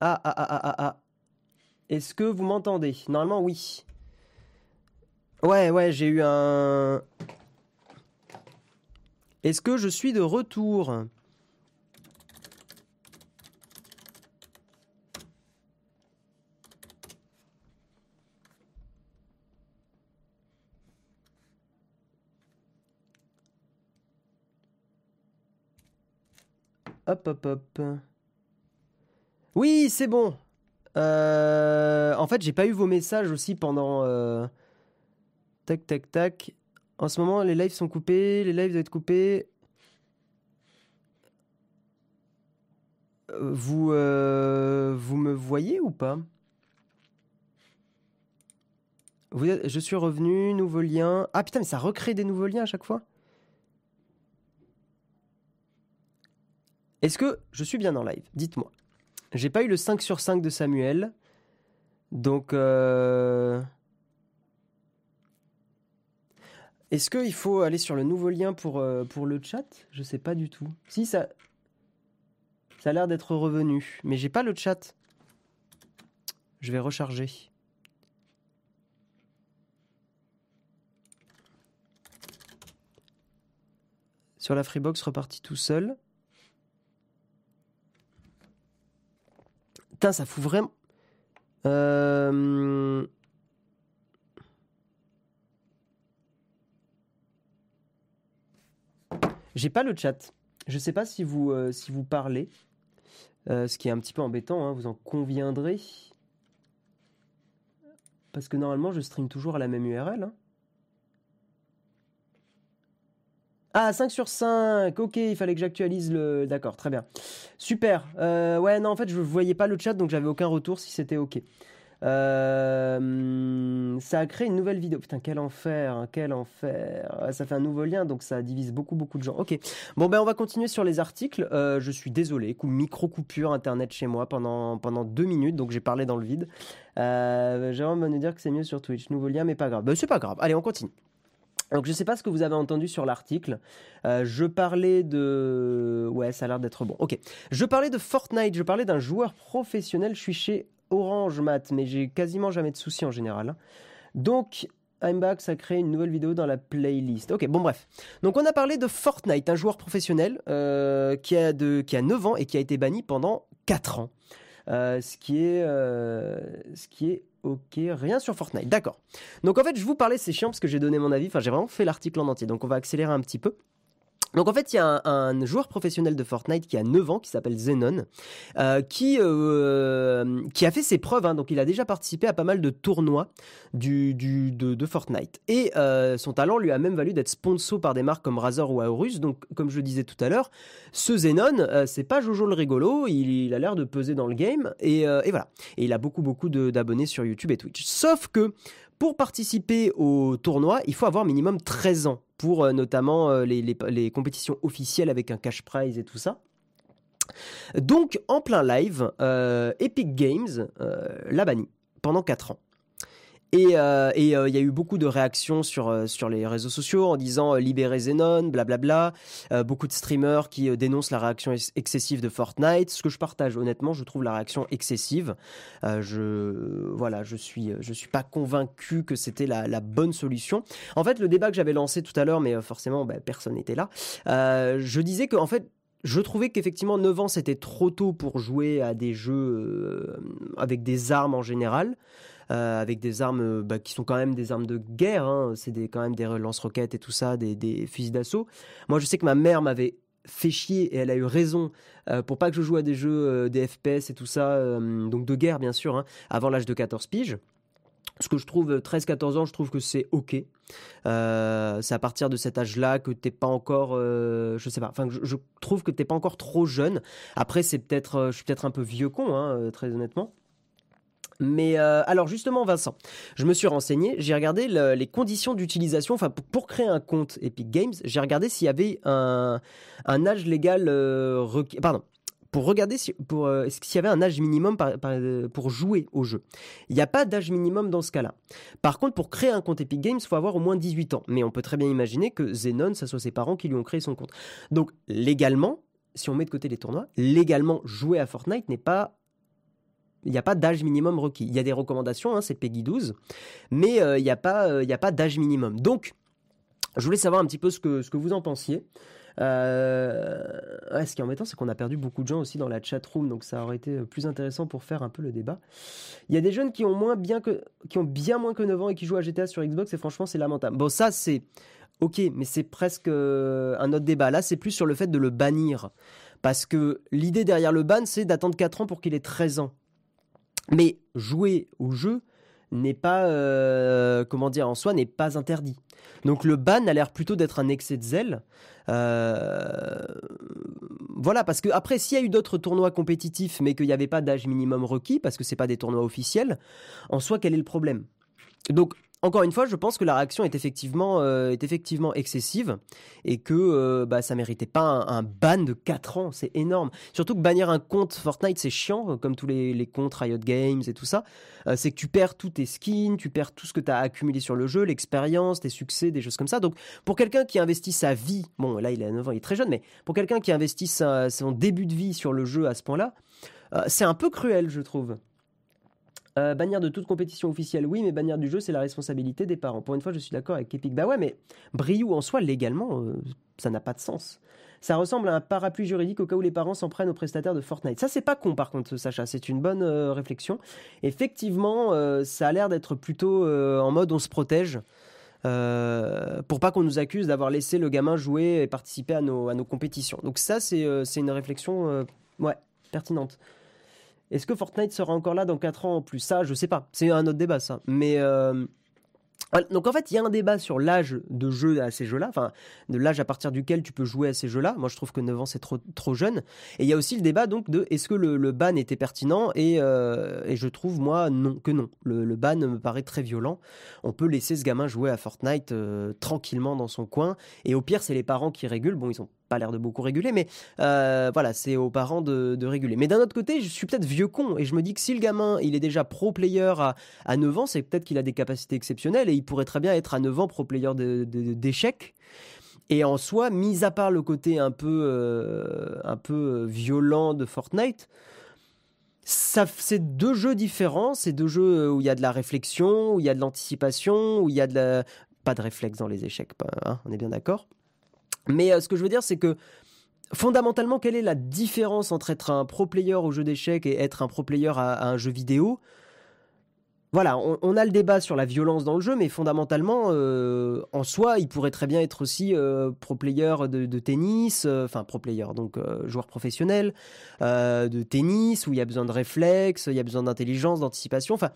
Ah, ah, ah, ah, ah, ah. Est-ce que vous m'entendez? Normalement, oui. Ouais, ouais, j'ai eu un... Est-ce que je suis de retour? Hop, hop, hop. Oui, c'est bon. Euh, en fait, j'ai pas eu vos messages aussi pendant. euh, Tac, tac, tac. En ce moment, les lives sont coupés. Les lives doivent être coupés. Euh, Vous, me voyez ou pas? Je suis revenu, nouveau lien. Ah putain, mais ça recrée des nouveaux liens à chaque fois Est-ce que je suis bien en live? Dites-moi. J'ai pas eu le 5 sur 5 de Samuel. Donc, euh, est-ce qu'il faut aller sur le nouveau lien pour, euh, pour le chat? Je sais pas du tout. Si, ça, ça a l'air d'être revenu. Mais j'ai pas le chat. Je vais recharger. Sur la Freebox, reparti tout seul. Putain, ça fout vraiment. Euh, J'ai pas le chat. Je sais pas si vous, euh, parlez. Euh, ce qui est un petit peu embêtant, hein, vous en conviendrez. Parce que normalement, je stream toujours à la même URL. hein. Ah, 5 sur 5. Ok, il fallait que j'actualise le. D'accord, très bien. Super. Euh, ouais, non, en fait, je voyais pas le chat, donc j'avais aucun retour si c'était ok. Euh, ça a créé une nouvelle vidéo. Putain, quel enfer, hein, quel enfer. Ça fait un nouveau lien, donc ça divise beaucoup, beaucoup de gens. Ok. Bon, ben, on va continuer sur les articles. Euh, je suis désolé, micro coupure internet chez moi pendant, pendant deux minutes, donc j'ai parlé dans le vide. Euh, Jérôme va nous dire que c'est mieux sur Twitch. Nouveau lien, mais pas grave. Ben, c'est pas grave. Allez, on continue. Donc je sais pas ce que vous avez entendu sur l'article. Euh, je parlais de... Ouais, ça a l'air d'être bon. Ok. Je parlais de Fortnite, je parlais d'un joueur professionnel. Je suis chez Orange Mat, mais j'ai quasiment jamais de soucis en général. Donc... I'm back, ça crée une nouvelle vidéo dans la playlist. Ok, bon bref. Donc on a parlé de Fortnite, un joueur professionnel euh, qui, a de, qui a 9 ans et qui a été banni pendant 4 ans. Euh, ce qui est... ce qui est ok, rien sur Fortnite. D'accord. Donc en fait, je vous parlais, c'est chiant parce que j'ai donné mon avis, enfin j'ai vraiment fait l'article en entier, donc on va accélérer un petit peu. Donc en fait, il y a un, un joueur professionnel de Fortnite qui a 9 ans, qui s'appelle Zenon, euh, qui, euh, qui a fait ses preuves. hein. donc il a déjà participé à pas mal de tournois du, du, de, de Fortnite. Et euh, son talent lui a même valu d'être sponsor par des marques comme Razer ou Aorus. Donc comme je le disais tout à l'heure, ce Zenon, euh, c'est pas Jojo le rigolo, il, il a l'air de peser dans le game. Et, euh, et voilà. Et il a beaucoup beaucoup d'abonnés sur YouTube et Twitch. Sauf que pour participer au tournoi, il faut avoir minimum 13 ans pour euh, notamment euh, les, compétitions officielles avec un cash prize et tout ça. Donc, en plein live, euh, Epic Games l'a banni pendant 4 ans. Et euh, euh, il y a eu beaucoup de réactions sur, euh, sur les réseaux sociaux en disant libérez Zenon, blablabla. Beaucoup de streamers qui dénoncent la réaction ex- excessive de Fortnite. Ce que je partage, honnêtement, je trouve la réaction excessive. Je voilà, je suis je suis pas convaincu que c'était la, bonne solution. En fait, le débat que j'avais lancé tout à l'heure, mais forcément, bah, personne n'était là. je disais que en fait. Je trouvais qu'effectivement 9 ans c'était trop tôt pour jouer à des jeux avec des armes en général, euh, avec des armes euh, bah, qui sont quand même des armes de guerre, hein. c'est quand même des lance-roquettes et tout ça, des, fusils d'assaut. Moi je sais que ma mère m'avait fait chier et elle a eu raison euh, pour pas que je joue à des jeux, euh, des FPS et tout ça, donc de guerre bien sûr, hein, avant l'âge de 14 piges. Ce que je trouve 13-14 ans, je trouve que c'est ok. C'est à partir de cet âge-là que t'es pas encore, je sais pas. Enfin, je, trouve que t'es pas encore trop jeune. Après, c'est peut-être, je suis peut-être un peu vieux con, hein, très honnêtement. Mais euh, alors justement, Vincent, je me suis renseigné, j'ai regardé le- les conditions d'utilisation. Enfin, pour, créer un compte Epic Games, j'ai regardé s'il y avait un, âge légal euh. Pardon. Pour regarder si, pour, euh, s'il y avait un âge minimum pour jouer au jeu. Il n'y a pas d'âge minimum dans ce cas-là. Par contre, pour créer un compte Epic Games, il faut avoir au moins 18 ans. Mais on peut très bien imaginer que Zenon, ça soit ses parents qui lui ont créé son compte. Donc, légalement, si on met de côté les tournois, légalement, jouer à Fortnite n'est pas Il n'y a pas d'âge minimum requis. Il y a des recommandations, hein, c'est Peggy 12, mais il n'y a pas, a pas d'âge minimum. Donc, je voulais savoir un petit peu ce que, ce que vous en pensiez. Euh, ce qui est embêtant, c'est qu'on a perdu beaucoup de gens aussi dans la chat room, donc ça aurait été plus intéressant pour faire un peu le débat. Il y a des jeunes qui ont, moins bien, que, qui ont bien moins que 9 ans et qui jouent à GTA sur Xbox, et franchement, c'est lamentable. Bon, ça, c'est ok, mais c'est presque euh, un autre débat. Là, c'est plus sur le fait de le bannir. Parce que l'idée derrière le ban, c'est d'attendre 4 ans pour qu'il ait 13 ans. Mais jouer au jeu n'est pas, euh, comment dire, en soi, n'est pas interdit. Donc le ban a l'air plutôt d'être un excès de zèle. Euh, voilà, parce que après, s'il y a eu d'autres tournois compétitifs, mais qu'il n'y avait pas d'âge minimum requis, parce que c'est pas des tournois officiels, en soi, quel est le problème? Donc encore une fois, je pense que la réaction est effectivement, euh, est effectivement excessive et que euh, bah, ça méritait pas un, ban de 4 ans. C'est énorme. Surtout que bannir un compte Fortnite, c'est chiant, euh, comme tous les, comptes Riot Games et tout ça. c'est que tu perds tous tes skins, tu perds tout ce que tu as accumulé sur le jeu, l'expérience, tes succès, des choses comme ça. Donc, pour quelqu'un qui investit sa vie, bon, là, il a 9 ans, il est très jeune, mais pour quelqu'un qui investit son début de vie sur le jeu à ce point-là, c'est un peu cruel, je trouve. Euh, bannir de toute compétition officielle, oui, mais bannir du jeu, c'est la responsabilité des parents. Pour une fois, je suis d'accord avec Epic. Bah ouais, mais Briou en soi, légalement, euh, ça n'a pas de sens. Ça ressemble à un parapluie juridique au cas où les parents s'en prennent aux prestataires de Fortnite. Ça, c'est pas con par contre, Sacha. C'est une bonne euh, réflexion. Effectivement, ça a l'air d'être plutôt en mode on se protège. pour pas qu'on nous accuse d'avoir laissé le gamin jouer et participer à nos, à nos compétitions. Donc ça, c'est une réflexion ouais, pertinente. Est-ce que Fortnite sera encore là dans 4 ans en plus? Ça, je sais pas. C'est un autre débat, ça. Mais. Euh, donc en fait, il y a un débat sur l'âge de jeu à ces jeux-là, enfin de l'âge à partir duquel tu peux jouer à ces jeux-là. Moi, je trouve que 9 ans c'est trop trop jeune. Et il y a aussi le débat donc de est-ce que le, ban était pertinent? Et, euh, et, je trouve moi non que non. Le, ban me paraît très violent. On peut laisser ce gamin jouer à Fortnite euh, tranquillement dans son coin. Et au pire, c'est les parents qui régulent. Bon, ils ont pas l'air de beaucoup réguler, mais euh, voilà, c'est aux parents de, réguler. Mais d'un autre côté, je suis peut-être vieux con et je me dis que si le gamin il est déjà pro player à, à 9 ans, c'est peut-être qu'il a des capacités exceptionnelles et il pourrait très bien être à 9 ans pro player d'échecs. et en soi, mis à part le côté un peu, euh, un peu violent de Fortnite, c'est deux jeux différents, c'est deux jeux où il y a de la réflexion, où il y a de l'anticipation, où il y a de la... Pas de réflexe dans les échecs, hein, on est bien d'accord. Mais euh, ce que je veux dire, c'est que fondamentalement, quelle est la différence entre être un pro player au jeu d'échecs et être un pro player à, un jeu vidéo? Voilà, on, a le débat sur la violence dans le jeu, mais fondamentalement, euh, en soi, il pourrait très bien être aussi euh, pro player de, tennis, enfin pro player, donc joueur professionnel de tennis, où il y a besoin de réflexe, il y a besoin d'intelligence, d'anticipation, enfin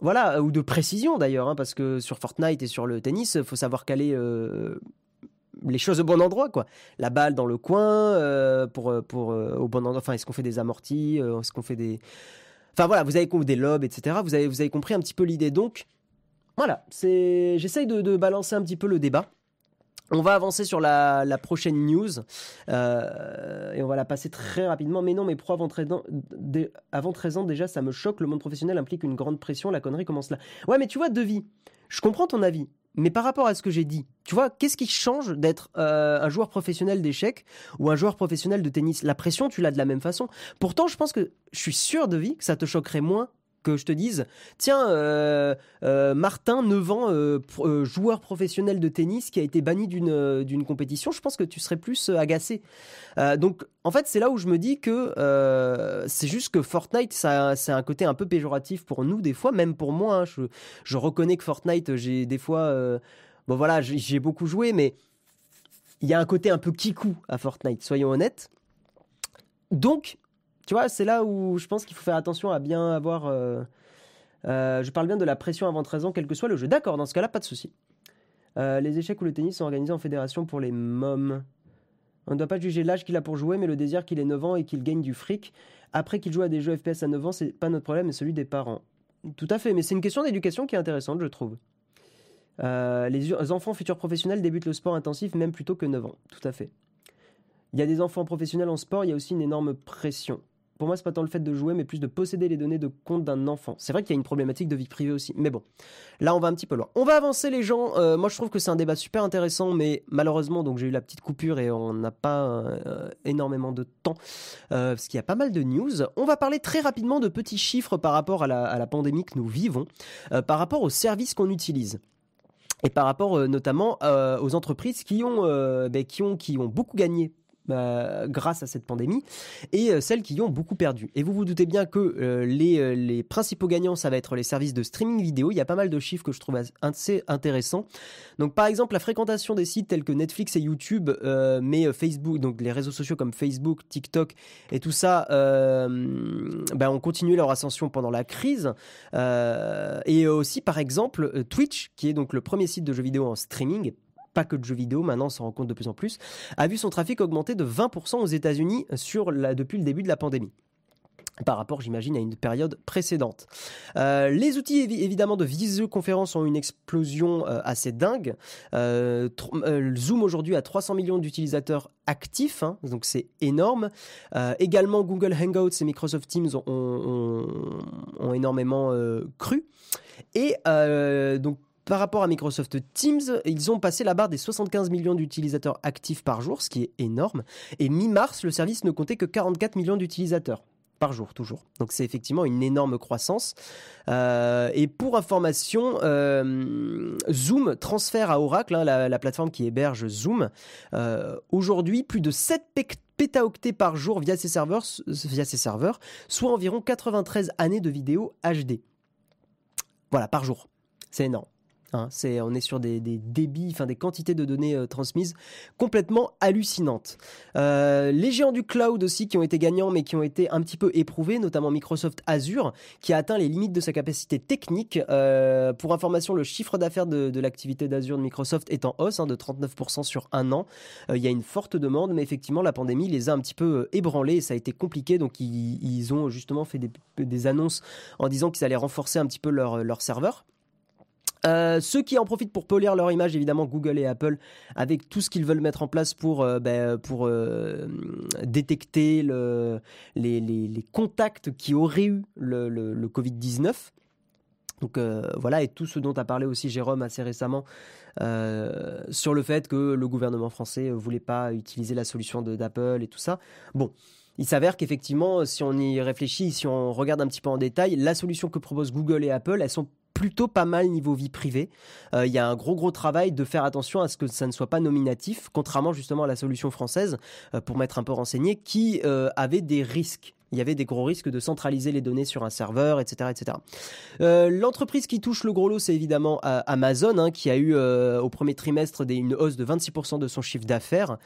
voilà, ou de précision d'ailleurs, hein, parce que sur Fortnite et sur le tennis, il faut savoir caler les choses au bon endroit, quoi. La balle dans le coin, euh, pour, euh, pour, euh, au bon endroit. Enfin, est-ce qu'on fait des amortis Est-ce qu'on fait des. Enfin, voilà, vous avez des lobes, etc. Vous avez, vous avez compris un petit peu l'idée. Donc, voilà, c'est, j'essaye de, balancer un petit peu le débat. On va avancer sur la, prochaine news et on va la passer très rapidement. Mais non, mais pro avant 13, ans, avant 13 ans déjà, ça me choque. Le monde professionnel implique une grande pression. La connerie commence là. Ouais, mais tu vois, Devis, je comprends ton avis. Mais par rapport à ce que j'ai dit, tu vois, qu'est-ce qui change d'être euh, un joueur professionnel d'échecs ou un joueur professionnel de tennis? La pression, tu l'as de la même façon. Pourtant, je pense que je suis sûr de vie que ça te choquerait moins que je te dise, tiens, euh, euh, Martin, 9 ans, euh, joueur professionnel de tennis qui a été banni d'une d'une compétition, je pense que tu serais plus agacé. donc, en fait, c'est là où je me dis que c'est juste que Fortnite, c'est un côté un peu péjoratif pour nous des fois, même pour moi. Hein. je, je, reconnais que Fortnite, j'ai des fois, bon voilà, j'ai beaucoup joué, mais il y a un côté un peu kikou à Fortnite, soyons honnêtes. Donc, tu vois, c'est là où je pense qu'il faut faire attention à bien avoir. Euh, euh, je parle bien de la pression avant 13 ans, quel que soit le jeu. D'accord, dans ce cas-là, pas de souci. Euh, les échecs ou le tennis sont organisés en fédération pour les mômes. On ne doit pas juger l'âge qu'il a pour jouer, mais le désir qu'il ait 9 ans et qu'il gagne du fric. Après qu'il joue à des jeux FPS à 9 ans, c'est pas notre problème, mais celui des parents. Tout à fait, mais c'est une question d'éducation qui est intéressante, je trouve. les enfants futurs professionnels débutent le sport intensif même plus tôt que 9 ans. Tout à fait. Il y a des enfants professionnels en sport, il y a aussi une énorme pression. Pour moi, c'est pas tant le fait de jouer, mais plus de posséder les données de compte d'un enfant. C'est vrai qu'il y a une problématique de vie privée aussi, mais bon, là, on va un petit peu loin. On va avancer, les gens. Euh, moi, je trouve que c'est un débat super intéressant, mais malheureusement, donc j'ai eu la petite coupure et on n'a pas euh, énormément de temps euh, parce qu'il y a pas mal de news. On va parler très rapidement de petits chiffres par rapport à la, pandémie que nous vivons, par rapport aux services qu'on utilise et par rapport notamment aux entreprises qui ont, ben, qui ont, qui ont beaucoup gagné bah, grâce à cette pandémie et euh, celles qui y ont beaucoup perdu. Et vous vous doutez bien que euh, les, euh, les, principaux gagnants, ça va être les services de streaming vidéo. Il y a pas mal de chiffres que je trouve assez intéressants. Donc par exemple, la fréquentation des sites tels que Netflix et YouTube, mais Facebook, donc les réseaux sociaux comme Facebook, TikTok et tout ça, ben, ont continué leur ascension pendant la crise. et aussi par exemple Twitch, qui est donc le premier site de jeux vidéo en streaming pas que de jeux vidéo, maintenant on s'en rend compte de plus en plus, a vu son trafic augmenter de 20% aux États-Unis sur la, depuis le début de la pandémie par rapport, j'imagine, à une période précédente. Euh, les outils évidemment de visioconférence ont une explosion euh, assez dingue. Euh, Zoom aujourd'hui a 300 millions d'utilisateurs actifs, hein, donc c'est énorme. également, Google Hangouts et Microsoft Teams ont, ont, ont énormément cru. Et donc par rapport à Microsoft Teams, ils ont passé la barre des 75 millions d'utilisateurs actifs par jour, ce qui est énorme. Et mi-mars, le service ne comptait que 44 millions d'utilisateurs par jour toujours. Donc c'est effectivement une énorme croissance. Euh, et pour information, euh, Zoom transfère à Oracle, hein, la, plateforme qui héberge Zoom, euh, aujourd'hui plus de 7 pétaoctets par jour via ses, serveurs, via ses serveurs, soit environ 93 années de vidéos HD. Voilà, par jour. C'est énorme. Hein. c'est, on est sur des, débits, enfin des quantités de données euh, transmises complètement hallucinantes. Euh, les géants du cloud aussi qui ont été gagnants mais qui ont été un petit peu éprouvés, notamment Microsoft Azure qui a atteint les limites de sa capacité technique. Euh, pour information, le chiffre d'affaires de, l'activité d'Azure de Microsoft est en hausse hein, de 39% sur un an. Il y a une forte demande, mais effectivement la pandémie les a un petit peu ébranlés et ça a été compliqué. Donc ils, ont justement fait des, annonces en disant qu'ils allaient renforcer un petit peu leur, leur serveur. Euh, ceux qui en profitent pour polir leur image, évidemment Google et Apple, avec tout ce qu'ils veulent mettre en place pour, euh, ben, euh, détecter le, les, contacts qui auraient eu le, le, Covid-19. Donc voilà, et tout ce dont a parlé aussi Jérôme assez récemment sur le fait que le gouvernement français voulait pas utiliser la solution d'Apple et tout ça. Bon, il s'avère qu'effectivement, si on y réfléchit, si on regarde un petit peu en détail, la solution que proposent Google et Apple, elles sont plutôt pas mal niveau vie privée. Euh, il y a un gros gros travail de faire attention à ce que ça ne soit pas nominatif, contrairement justement à la solution française, euh, pour m'être un peu renseigné, qui euh, avait des risques il y avait des gros risques de centraliser les données sur un serveur, etc. etc. L'entreprise qui touche le gros lot, c'est évidemment Amazon, hein, qui a eu au premier trimestre une hausse de 26% de son chiffre d'affaires.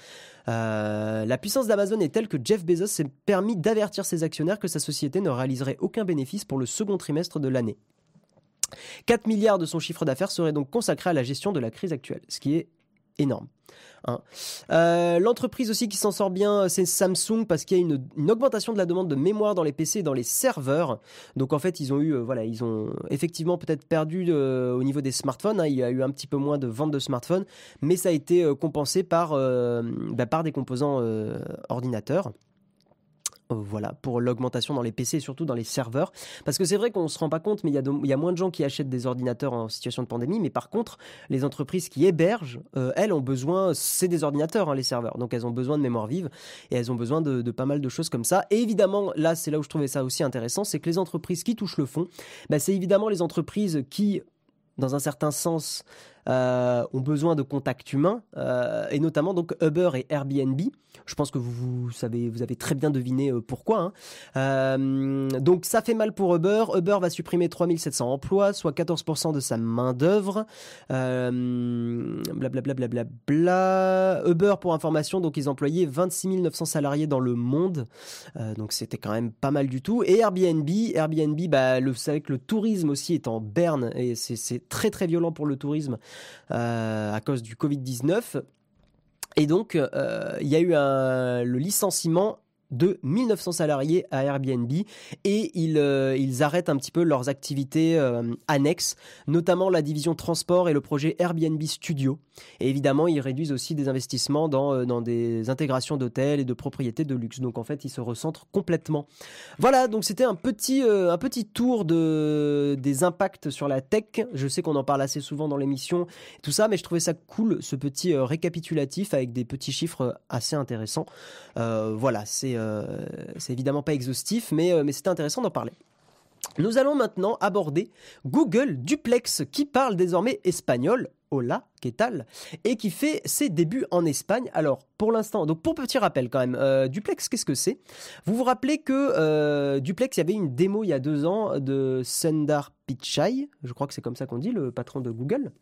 la puissance d'Amazon est telle que Jeff Bezos s'est permis d'avertir ses actionnaires que sa société ne réaliserait aucun bénéfice pour le second trimestre de l'année. 4 milliards de son chiffre d'affaires seraient donc consacrés à la gestion de la crise actuelle, ce qui est énorme. Hein. Euh, l'entreprise aussi qui s'en sort bien, c'est Samsung parce qu'il y a une, augmentation de la demande de mémoire dans les PC et dans les serveurs. Donc en fait, ils ont eu, euh, voilà, ils ont effectivement peut-être perdu euh, au niveau des smartphones. Hein. il y a eu un petit peu moins de ventes de smartphones, mais ça a été compensé par, bah, par des composants ordinateurs. Euh, voilà, pour l'augmentation dans les PC et surtout dans les serveurs. Parce que c'est vrai qu'on ne se rend pas compte, mais il y, a moins de gens qui achètent des ordinateurs en situation de pandémie. Mais par contre, les entreprises qui hébergent, euh, elles ont besoin, c'est des ordinateurs, hein, les serveurs. Donc elles ont besoin de mémoire vive et elles ont besoin de, pas mal de choses comme ça. Et évidemment, là, c'est là où je trouvais ça aussi intéressant, c'est que les entreprises qui touchent le fond, bah, c'est évidemment les entreprises qui, dans un certain sens, euh, ont besoin de contacts humains, euh, et notamment donc Uber et Airbnb. Je pense que vous, vous savez, vous avez très bien deviné euh, pourquoi. Hein. donc ça fait mal pour Uber. Uber va supprimer 3700 emplois, soit 14% de sa main d'œuvre. Blablabla. Bla, bla, bla, Uber, pour information, donc ils employaient 26 900 salariés dans le monde. donc c'était quand même pas mal du tout. Et Airbnb, Airbnb, bah, le, vous savez que le tourisme aussi est en berne et c'est très très violent pour le tourisme. Euh, à cause du Covid-19. Et donc, euh, il y a eu le licenciement de 1900 salariés à Airbnb et ils, euh, ils arrêtent un petit peu leurs activités euh, annexes, notamment la division transport et le projet Airbnb Studio. Et évidemment, ils réduisent aussi des investissements dans, euh, dans des intégrations d'hôtels et de propriétés de luxe. Donc en fait, ils se recentrent complètement. Voilà, donc c'était un petit, un petit tour de, des impacts sur la tech. Je sais qu'on en parle assez souvent dans l'émission, tout ça, mais je trouvais ça cool, ce petit récapitulatif avec des petits chiffres assez intéressants. voilà, c'est c'est évidemment pas exhaustif, mais, euh, mais c'était intéressant d'en parler. Nous allons maintenant aborder Google Duplex qui parle désormais espagnol. Hola, qu'est tal Et qui fait ses débuts en Espagne. Alors, pour l'instant, donc pour petit rappel quand même, euh, Duplex, qu'est-ce que c'est? Vous vous rappelez que Duplex, il y avait une démo il y a deux ans de Sundar Pichai, je crois que c'est comme ça qu'on dit, le patron de Google?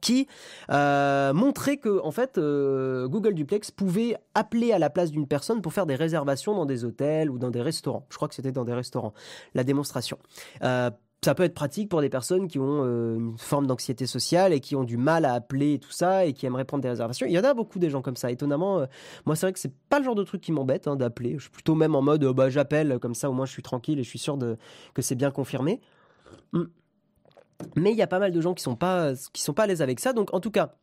Qui euh, montrait que en fait euh, Google Duplex pouvait appeler à la place d'une personne pour faire des réservations dans des hôtels ou dans des restaurants. Je crois que c'était dans des restaurants. La démonstration. Euh, ça peut être pratique pour des personnes qui ont une forme d'anxiété sociale et qui ont du mal à appeler et tout ça et qui aimeraient prendre des réservations. Il y en a beaucoup des gens comme ça. Étonnamment, moi c'est vrai que c'est pas le genre de truc qui m'embête hein, d'appeler. Je suis plutôt même en mode bah j'appelle comme ça au moins je suis tranquille et je suis sûr de que c'est bien confirmé. Hum. Mais il y a pas mal de gens qui sont pas qui sont pas à l'aise avec ça. Donc en tout cas,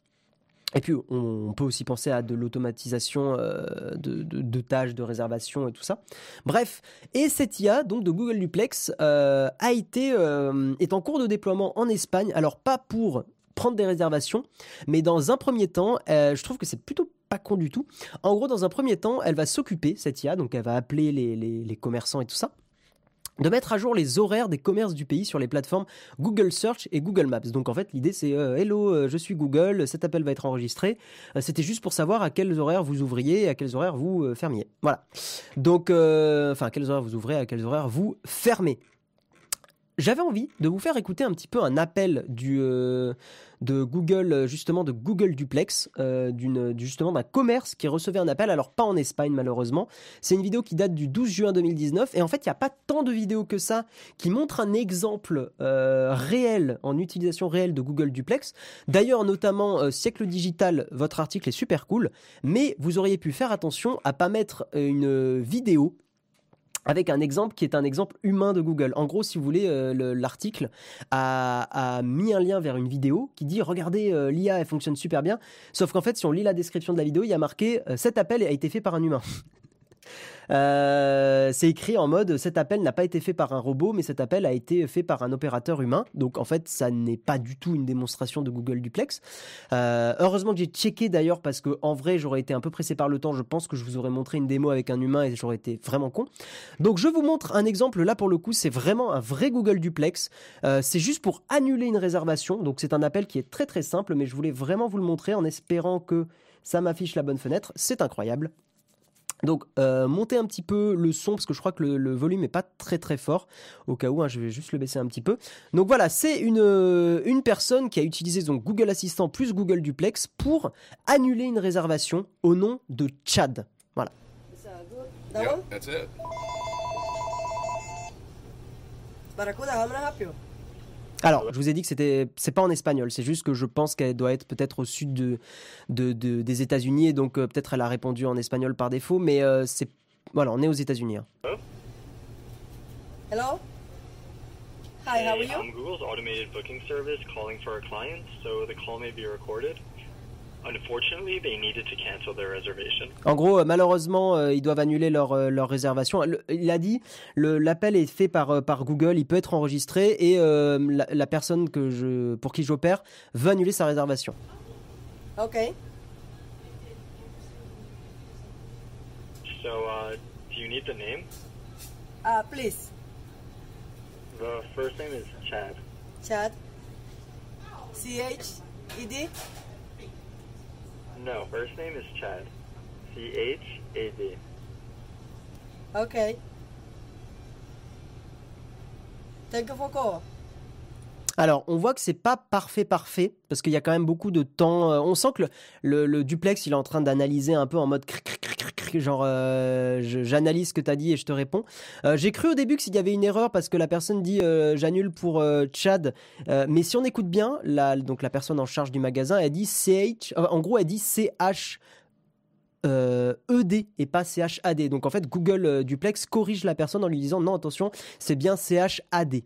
et puis, on peut aussi penser à de l'automatisation euh, de, tâches, de réservation et tout ça. Bref, et cette IA, donc de Google Duplex, euh, a été, euh, est en cours de déploiement en Espagne. Alors, pas pour prendre des réservations, mais dans un premier temps, je trouve que c'est plutôt pas con du tout. En gros, dans un premier temps, elle va s'occuper, cette IA, donc elle va appeler les, les commerçants et tout ça de mettre à jour les horaires des commerces du pays sur les plateformes Google Search et Google Maps. Donc en fait l'idée c'est euh, hello euh, je suis Google, cet appel va être enregistré. Euh, c'était juste pour savoir à quels horaires vous ouvriez et à quels horaires vous fermiez. Voilà. Donc enfin à quels horaires vous ouvrez, à quels horaires vous fermez j'avais envie de vous faire écouter un petit peu un appel du, de Google, justement de Google Duplex, euh, d'une, justement d'un commerce qui recevait un appel, alors pas en Espagne malheureusement. C'est une vidéo qui date du 12 juin 2019 et en fait il n'y a pas tant de vidéos que ça qui montrent un exemple euh, réel, en utilisation réelle de Google Duplex. D'ailleurs notamment Siècle Digital, votre article est super cool, mais vous auriez pu faire attention à pas mettre une vidéo avec un exemple qui est un exemple humain de Google. En gros, si vous voulez, euh, l'article a, mis un lien vers une vidéo qui dit regardez euh, l'IA elle fonctionne super bien. Sauf qu'en fait, si on lit la description de la vidéo, il y a marqué euh, cet appel a été fait par un humain. Euh, c'est écrit en mode cet appel n'a pas été fait par un robot, mais cet appel a été fait par un opérateur humain. Donc en fait, ça n'est pas du tout une démonstration de Google Duplex. Euh, heureusement que j'ai checké d'ailleurs parce que en vrai, j'aurais été un peu pressé par le temps. Je pense que je vous aurais montré une démo avec un humain et j'aurais été vraiment con. Donc je vous montre un exemple. Là pour le coup, c'est vraiment un vrai Google Duplex. Euh, c'est juste pour annuler une réservation. Donc c'est un appel qui est très très simple, mais je voulais vraiment vous le montrer en espérant que ça m'affiche la bonne fenêtre. C'est incroyable. Donc euh, montez un petit peu le son parce que je crois que le, volume est pas très très fort. Au cas où, hein, je vais juste le baisser un petit peu. Donc voilà, c'est une, euh, une personne qui a utilisé donc Google Assistant plus Google Duplex pour annuler une réservation au nom de Chad. Voilà. Alors, je vous ai dit que c'était, c'est pas en espagnol. C'est juste que je pense qu'elle doit être peut-être au sud de, de, des États-Unis et donc euh, peut-être elle a répondu en espagnol par défaut. Mais euh, c'est, voilà, on est aux États-Unis. Hein. Hello? Hi, how are you? I'm Google's automated booking service calling for a client, so the call may be recorded. En gros, euh, malheureusement, euh, ils doivent annuler leur, euh, leur réservation. il a dit, l'appel est fait par, par Google, il peut être enregistré et la, personne que je, pour qui j'opère veut annuler sa réservation. Ok. So, uh, do you need the name? Uh, please. The first name is Chad. Chad. C-H-E-D? No, first name is Chad. C-H-A-D. Okay. Thank you for call. Alors, on voit que c'est pas parfait, parfait, parce qu'il y a quand même beaucoup de temps. Euh, on sent que le, le, duplex, il est en train d'analyser un peu en mode genre euh, j'analyse ce que tu as dit et je te réponds. Euh, j'ai cru au début que y avait une erreur parce que la personne dit j'annule pour Chad, mais si on écoute bien, la, donc la personne en charge du magasin, elle dit CH, en gros, elle dit CH ED et pas CHAD. Donc en fait, Google Duplex corrige la personne en lui disant non, attention, c'est bien CHAD.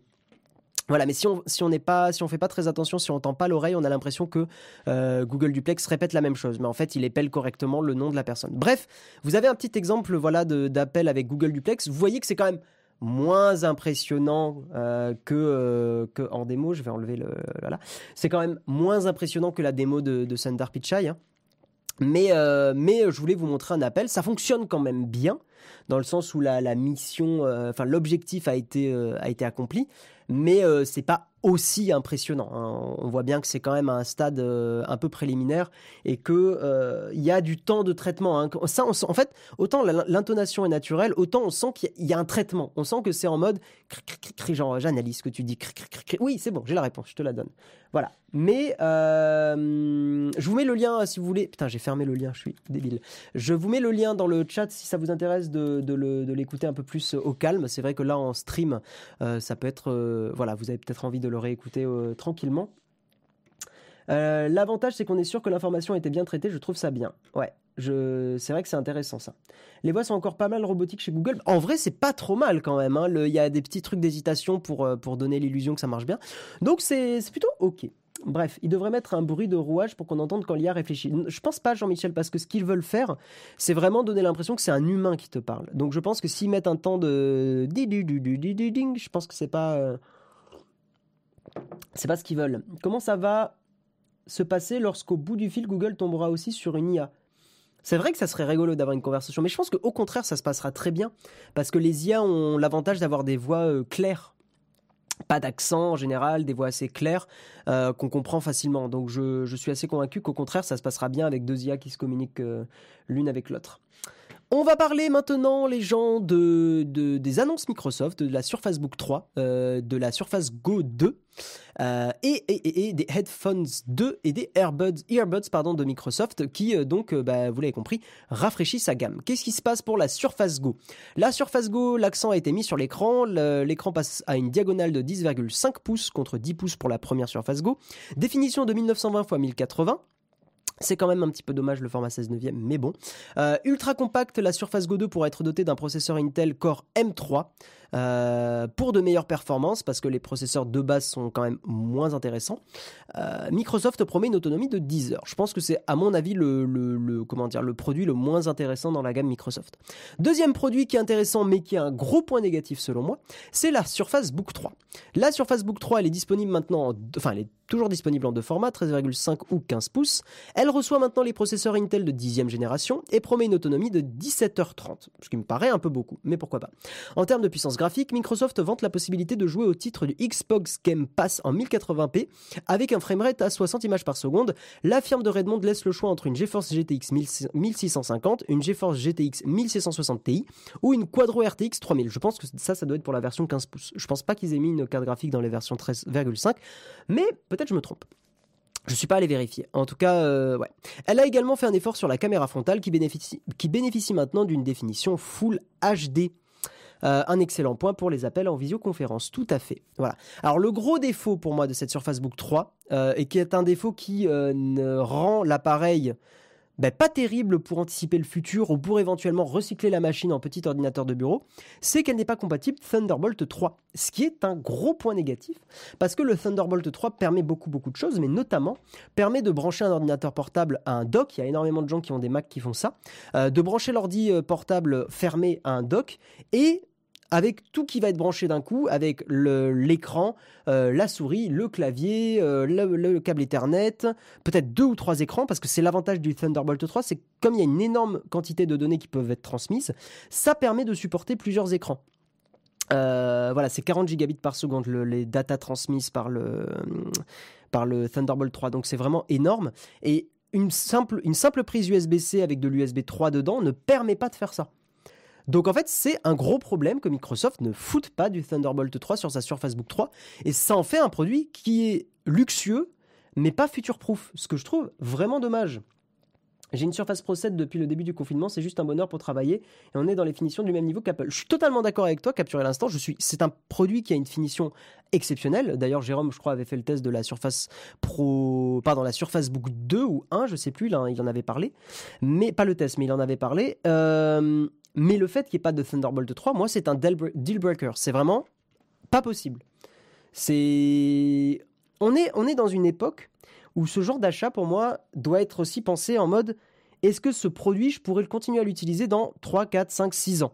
Voilà, mais si on si n'est pas si on fait pas très attention, si on tend pas l'oreille, on a l'impression que euh, Google Duplex répète la même chose, mais en fait il épelle correctement le nom de la personne. Bref, vous avez un petit exemple voilà d'appel avec Google Duplex. Vous voyez que c'est quand même moins impressionnant euh, que, euh, que en démo. Je vais enlever le voilà. C'est quand même moins impressionnant que la démo de, de Sundar Pichai. Hein. Mais, mais je voulais vous montrer un appel. Ça fonctionne quand même bien, dans le sens où la, la mission, enfin l'objectif a été, a été accompli mais euh, c'est pas aussi impressionnant. Hein. On voit bien que c'est quand même un stade euh, un peu préliminaire et que euh, il y a du temps de traitement. Hein. Ça, en fait, autant l'intonation est naturelle, autant on sent qu'il y a un traitement. On sent que c'est en mode genre j'analyse ce que tu dis. Oui, c'est bon, j'ai la réponse, je te la donne. Voilà. Mais euh, je vous mets le lien si vous voulez. Putain, j'ai fermé le lien, je suis débile. Je vous mets le lien dans le chat si ça vous intéresse de, de l'écouter un peu plus au calme. C'est vrai que là en stream, ça peut être voilà, vous avez peut-être envie de le réécouter euh, tranquillement. Euh, l'avantage, c'est qu'on est sûr que l'information était bien traitée. Je trouve ça bien. Ouais, je... c'est vrai que c'est intéressant ça. Les voix sont encore pas mal robotiques chez Google. En vrai, c'est pas trop mal quand même. Hein. Il y a des petits trucs d'hésitation pour, euh, pour donner l'illusion que ça marche bien. Donc c'est plutôt ok. Bref, ils devraient mettre un bruit de rouage pour qu'on entende quand l'IA réfléchit. Je pense pas, Jean-Michel, parce que ce qu'ils veulent faire, c'est vraiment donner l'impression que c'est un humain qui te parle. Donc je pense que s'ils mettent un temps de je pense que c'est pas c'est pas ce qu'ils veulent. Comment ça va se passer lorsqu'au bout du fil, Google tombera aussi sur une IA c'est vrai que ça serait rigolo d'avoir une conversation, mais je pense qu'au contraire, ça se passera très bien, parce que les IA ont l'avantage d'avoir des voix euh, claires, pas d'accent en général, des voix assez claires euh, qu'on comprend facilement. Donc je, suis assez convaincu qu'au contraire, ça se passera bien avec deux IA qui se communiquent euh, l'une avec l'autre. On va parler maintenant, les gens, de, des annonces Microsoft, de la Surface Book 3, euh, de la Surface Go 2, euh, et, des Headphones 2 et des Earbuds, Earbuds pardon, de Microsoft qui, euh, donc, bah, vous l'avez compris, rafraîchissent sa gamme. Qu'est-ce qui se passe pour la Surface Go? La Surface Go, l'accent a été mis sur l'écran. L'écran passe à une diagonale de 10,5 pouces contre 10 pouces pour la première Surface Go. Définition de 1920 x 1080. C'est quand même un petit peu dommage le format 16 neuvième, mais bon. Euh, ultra compact, la Surface Go 2 pourra être dotée d'un processeur Intel Core M3 euh, pour de meilleures performances parce que les processeurs de base sont quand même moins intéressants. Euh, Microsoft promet une autonomie de 10 heures. Je pense que c'est à mon avis le, comment dire, le produit le moins intéressant dans la gamme Microsoft. Deuxième produit qui est intéressant mais qui a un gros point négatif selon moi, c'est la Surface Book 3. La Surface Book 3 elle est disponible maintenant, enfin elle est toujours disponible en deux formats, 13,5 ou 15 pouces. Elle reçoit maintenant les processeurs Intel de 10e génération et promet une autonomie de 17h30, ce qui me paraît un peu beaucoup, mais pourquoi pas. En termes de puissance graphique, Microsoft vante la possibilité de jouer au titre du Xbox Game Pass en 1080p avec un framerate à 60 images par seconde. La firme de Redmond laisse le choix entre une GeForce GTX 1650, une GeForce GTX 1660 Ti ou une Quadro RTX 3000. Je pense que ça, ça doit être pour la version 15 pouces. Je pense pas qu'ils aient mis une carte graphique dans les versions 13,5, mais peut Peut-être je me trompe. Je suis pas allé vérifier. En tout cas, euh, ouais. Elle a également fait un effort sur la caméra frontale qui bénéficie, qui bénéficie maintenant d'une définition Full HD. Euh, un excellent point pour les appels en visioconférence, tout à fait. Voilà. Alors le gros défaut pour moi de cette Surface Book 3, euh, et qui est un défaut qui ne rend l'appareil ben, pas terrible pour anticiper le futur ou pour éventuellement recycler la machine en petit ordinateur de bureau, c'est qu'elle n'est pas compatible Thunderbolt 3. Ce qui est un gros point négatif, parce que le Thunderbolt 3 permet beaucoup beaucoup de choses, mais notamment permet de brancher un ordinateur portable à un dock, il y a énormément de gens qui ont des Macs qui font ça, euh, de brancher l'ordi euh, portable fermé à un dock, et avec tout qui va être branché d'un coup, avec l'écran, euh, la souris, le clavier, euh, le, câble Ethernet, peut-être deux ou trois écrans, parce que c'est l'avantage du Thunderbolt 3, c'est comme il y a une énorme quantité de données qui peuvent être transmises, ça permet de supporter plusieurs écrans. Euh, voilà, c'est 40 gigabits par seconde les datas transmises par le, par le Thunderbolt 3, donc c'est vraiment énorme. Et une simple, une simple prise USB-C avec de l'USB 3 dedans ne permet pas de faire ça. Donc en fait, c'est un gros problème que Microsoft ne foute pas du Thunderbolt 3 sur sa Surface Book 3 et ça en fait un produit qui est luxueux mais pas future-proof, ce que je trouve vraiment dommage. J'ai une Surface Pro 7 depuis le début du confinement, c'est juste un bonheur pour travailler et on est dans les finitions du même niveau qu'Apple. Je suis totalement d'accord avec toi, capturé l'instant. C'est un produit qui a une finition exceptionnelle. D'ailleurs, Jérôme, je crois, avait fait le test de la Surface Pro, pardon, la Surface Book 2 ou 1, je sais plus, il en avait parlé, mais pas le test, mais il en avait parlé. Euh, mais le fait qu'il n'y ait pas de Thunderbolt 3, moi, c'est un deal breaker. C'est vraiment pas possible. On on est dans une époque où ce genre d'achat, pour moi, doit être aussi pensé en mode est-ce que ce produit, je pourrais le continuer à l'utiliser dans 3, 4, 5, 6 ans?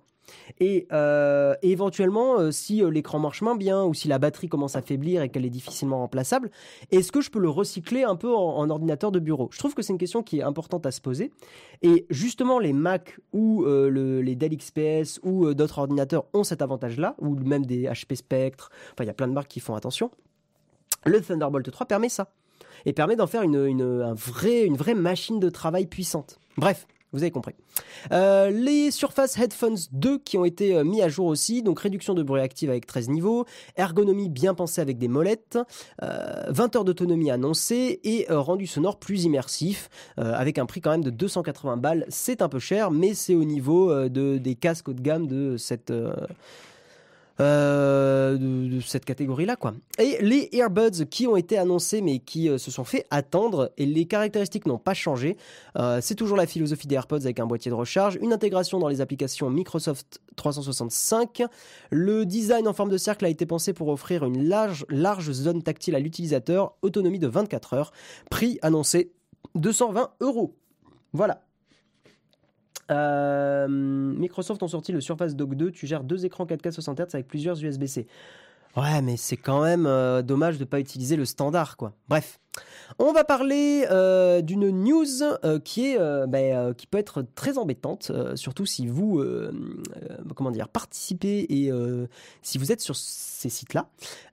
Et, euh, éventuellement, euh, si euh, l'écran marche moins bien ou si la batterie commence à faiblir et qu'elle est difficilement remplaçable, est-ce que je peux le recycler un peu en, ordinateur de bureau? Je trouve que c'est une question qui est importante à se poser. Et justement, les Mac ou les Dell XPS ou d'autres ordinateurs ont cet avantage-là, ou même des HP Spectre. Enfin, il y a plein de marques qui font attention. Le Thunderbolt 3 permet ça et permet d'en faire une, une, vrai, une vraie machine de travail puissante. Bref, vous avez compris. Euh, les Surface Headphones 2 qui ont été euh, mis à jour aussi, donc réduction de bruit active avec 13 niveaux, ergonomie bien pensée avec des molettes, 20 euh, heures d'autonomie annoncée et rendu sonore plus immersif avec un prix quand même de 280 balles. C'est un peu cher, mais c'est au niveau de, des casques haut de gamme de cette euh, de, cette catégorie-là, quoi. Et les earbuds qui ont été annoncés mais qui euh, se sont fait attendre et les caractéristiques n'ont pas changé. Euh, c'est toujours la philosophie des AirPods avec un boîtier de recharge, une intégration dans les applications Microsoft 365. Le design en forme de cercle a été pensé pour offrir une large, large zone tactile à l'utilisateur, autonomie de 24 heures, prix annoncé 220 euros. Voilà. Euh, Microsoft ont sorti le Surface Dock 2. Tu gères deux écrans 4K 60 Hz avec plusieurs USB-C. Ouais, mais c'est quand même euh, dommage de ne pas utiliser le standard, quoi. Bref. On va parler euh, d'une news qui, est, ben, qui peut être très embêtante, surtout si vous comment dire, participez et si vous êtes sur ces sites-là.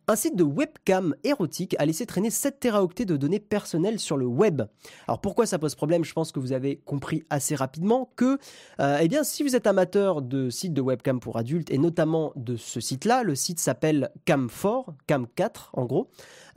Un site de webcam érotique a laissé traîner 7 teraoctets de données personnelles sur le web. Alors pourquoi ça pose problème? Je pense que vous avez compris assez rapidement que, euh, eh bien, si vous êtes amateur de sites de webcam pour adultes et notamment de ce site-là, le site s'appelle Cam4, Cam4 en gros.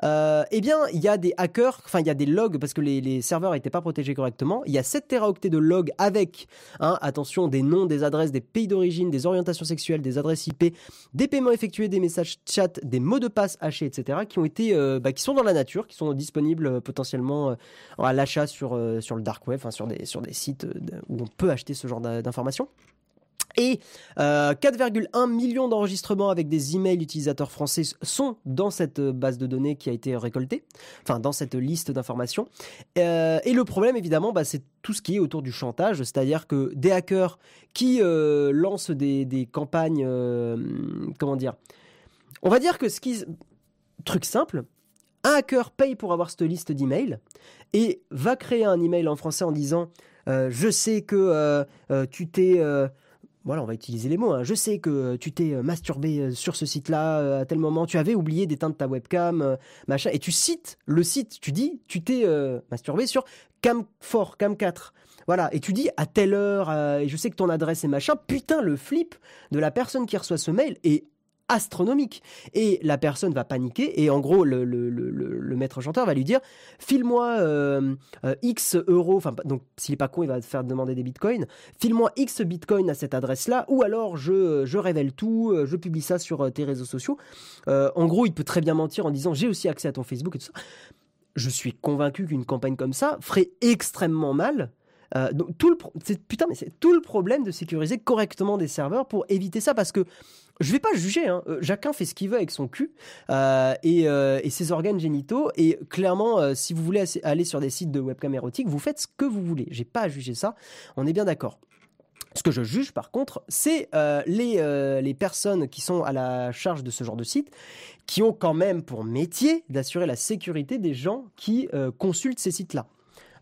Euh, eh bien, il y a des hackers, enfin, il y a des logs parce que les, serveurs n'étaient pas protégés correctement. Il y a 7 teraoctets de logs avec, hein, attention, des noms, des adresses, des pays d'origine, des orientations sexuelles, des adresses IP, des paiements effectués, des messages chat, des mots de passe hachés, etc., qui ont été, euh, bah, qui sont dans la nature, qui sont disponibles euh, potentiellement à l'achat sur, sur le dark web, sur des, sur des sites où on peut acheter ce genre d'informations. Et 4,1 euh, millions d'enregistrements avec des emails utilisateurs français sont dans cette euh, base de données qui a été récoltée, enfin dans cette liste d'informations. Euh, et le problème, évidemment, bah, c'est tout ce qui est autour du chantage, c'est-à-dire que des hackers qui lancent des, campagnes, comment dire, on va dire que ce qui, truc simple, un hacker paye pour avoir cette liste d'emails et va créer un email en français en disant je sais que tu t'es voilà, on va utiliser les mots. Hein. Je sais que tu t'es euh, masturbé euh, sur ce site-là euh, à tel moment, tu avais oublié d'éteindre ta webcam, machin, et tu cites le site, tu dis, tu t'es masturbé sur Cam4, Cam4. Voilà, et tu dis à telle heure, et je sais que ton adresse est machin, putain, le flip de la personne qui reçoit ce mail est astronomique. Et la personne va paniquer et en gros le, le, maître chanteur va lui dire file-moi euh, euh, X euros, enfin donc s'il est pas con il va te faire demander des bitcoins, file-moi X bitcoins à cette adresse-là ou alors je, je révèle tout, euh, je publie ça sur tes réseaux sociaux. en gros il peut très bien mentir en disant j'ai aussi accès à ton Facebook et tout ça. Je suis convaincu qu'une campagne comme ça ferait extrêmement mal donc tout le putain mais c'est tout le problème de sécuriser correctement des serveurs pour éviter ça parce que je vais pas juger, hein. Euh, chacun fait ce qu'il veut avec son cul euh, euh, et, ses organes génitaux. Et clairement, si vous voulez aller sur des sites de webcam érotique, vous faites ce que vous voulez. J'ai pas à juger ça. On est bien d'accord. Ce que je juge par contre, c'est les, les personnes qui sont à la charge de ce genre de site, qui ont quand même pour métier d'assurer la sécurité des gens qui consultent ces sites-là.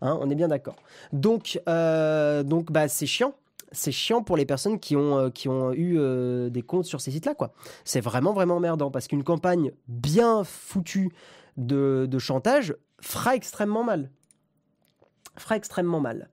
Hein, on est bien d'accord. Donc, donc bah, c'est chiant c'est chiant pour les personnes qui ont, euh, eu euh, des comptes sur ces sites-là. quoi. C'est vraiment, vraiment merdant parce qu'une campagne bien foutue de, chantage fera extrêmement mal. Fera extrêmement mal.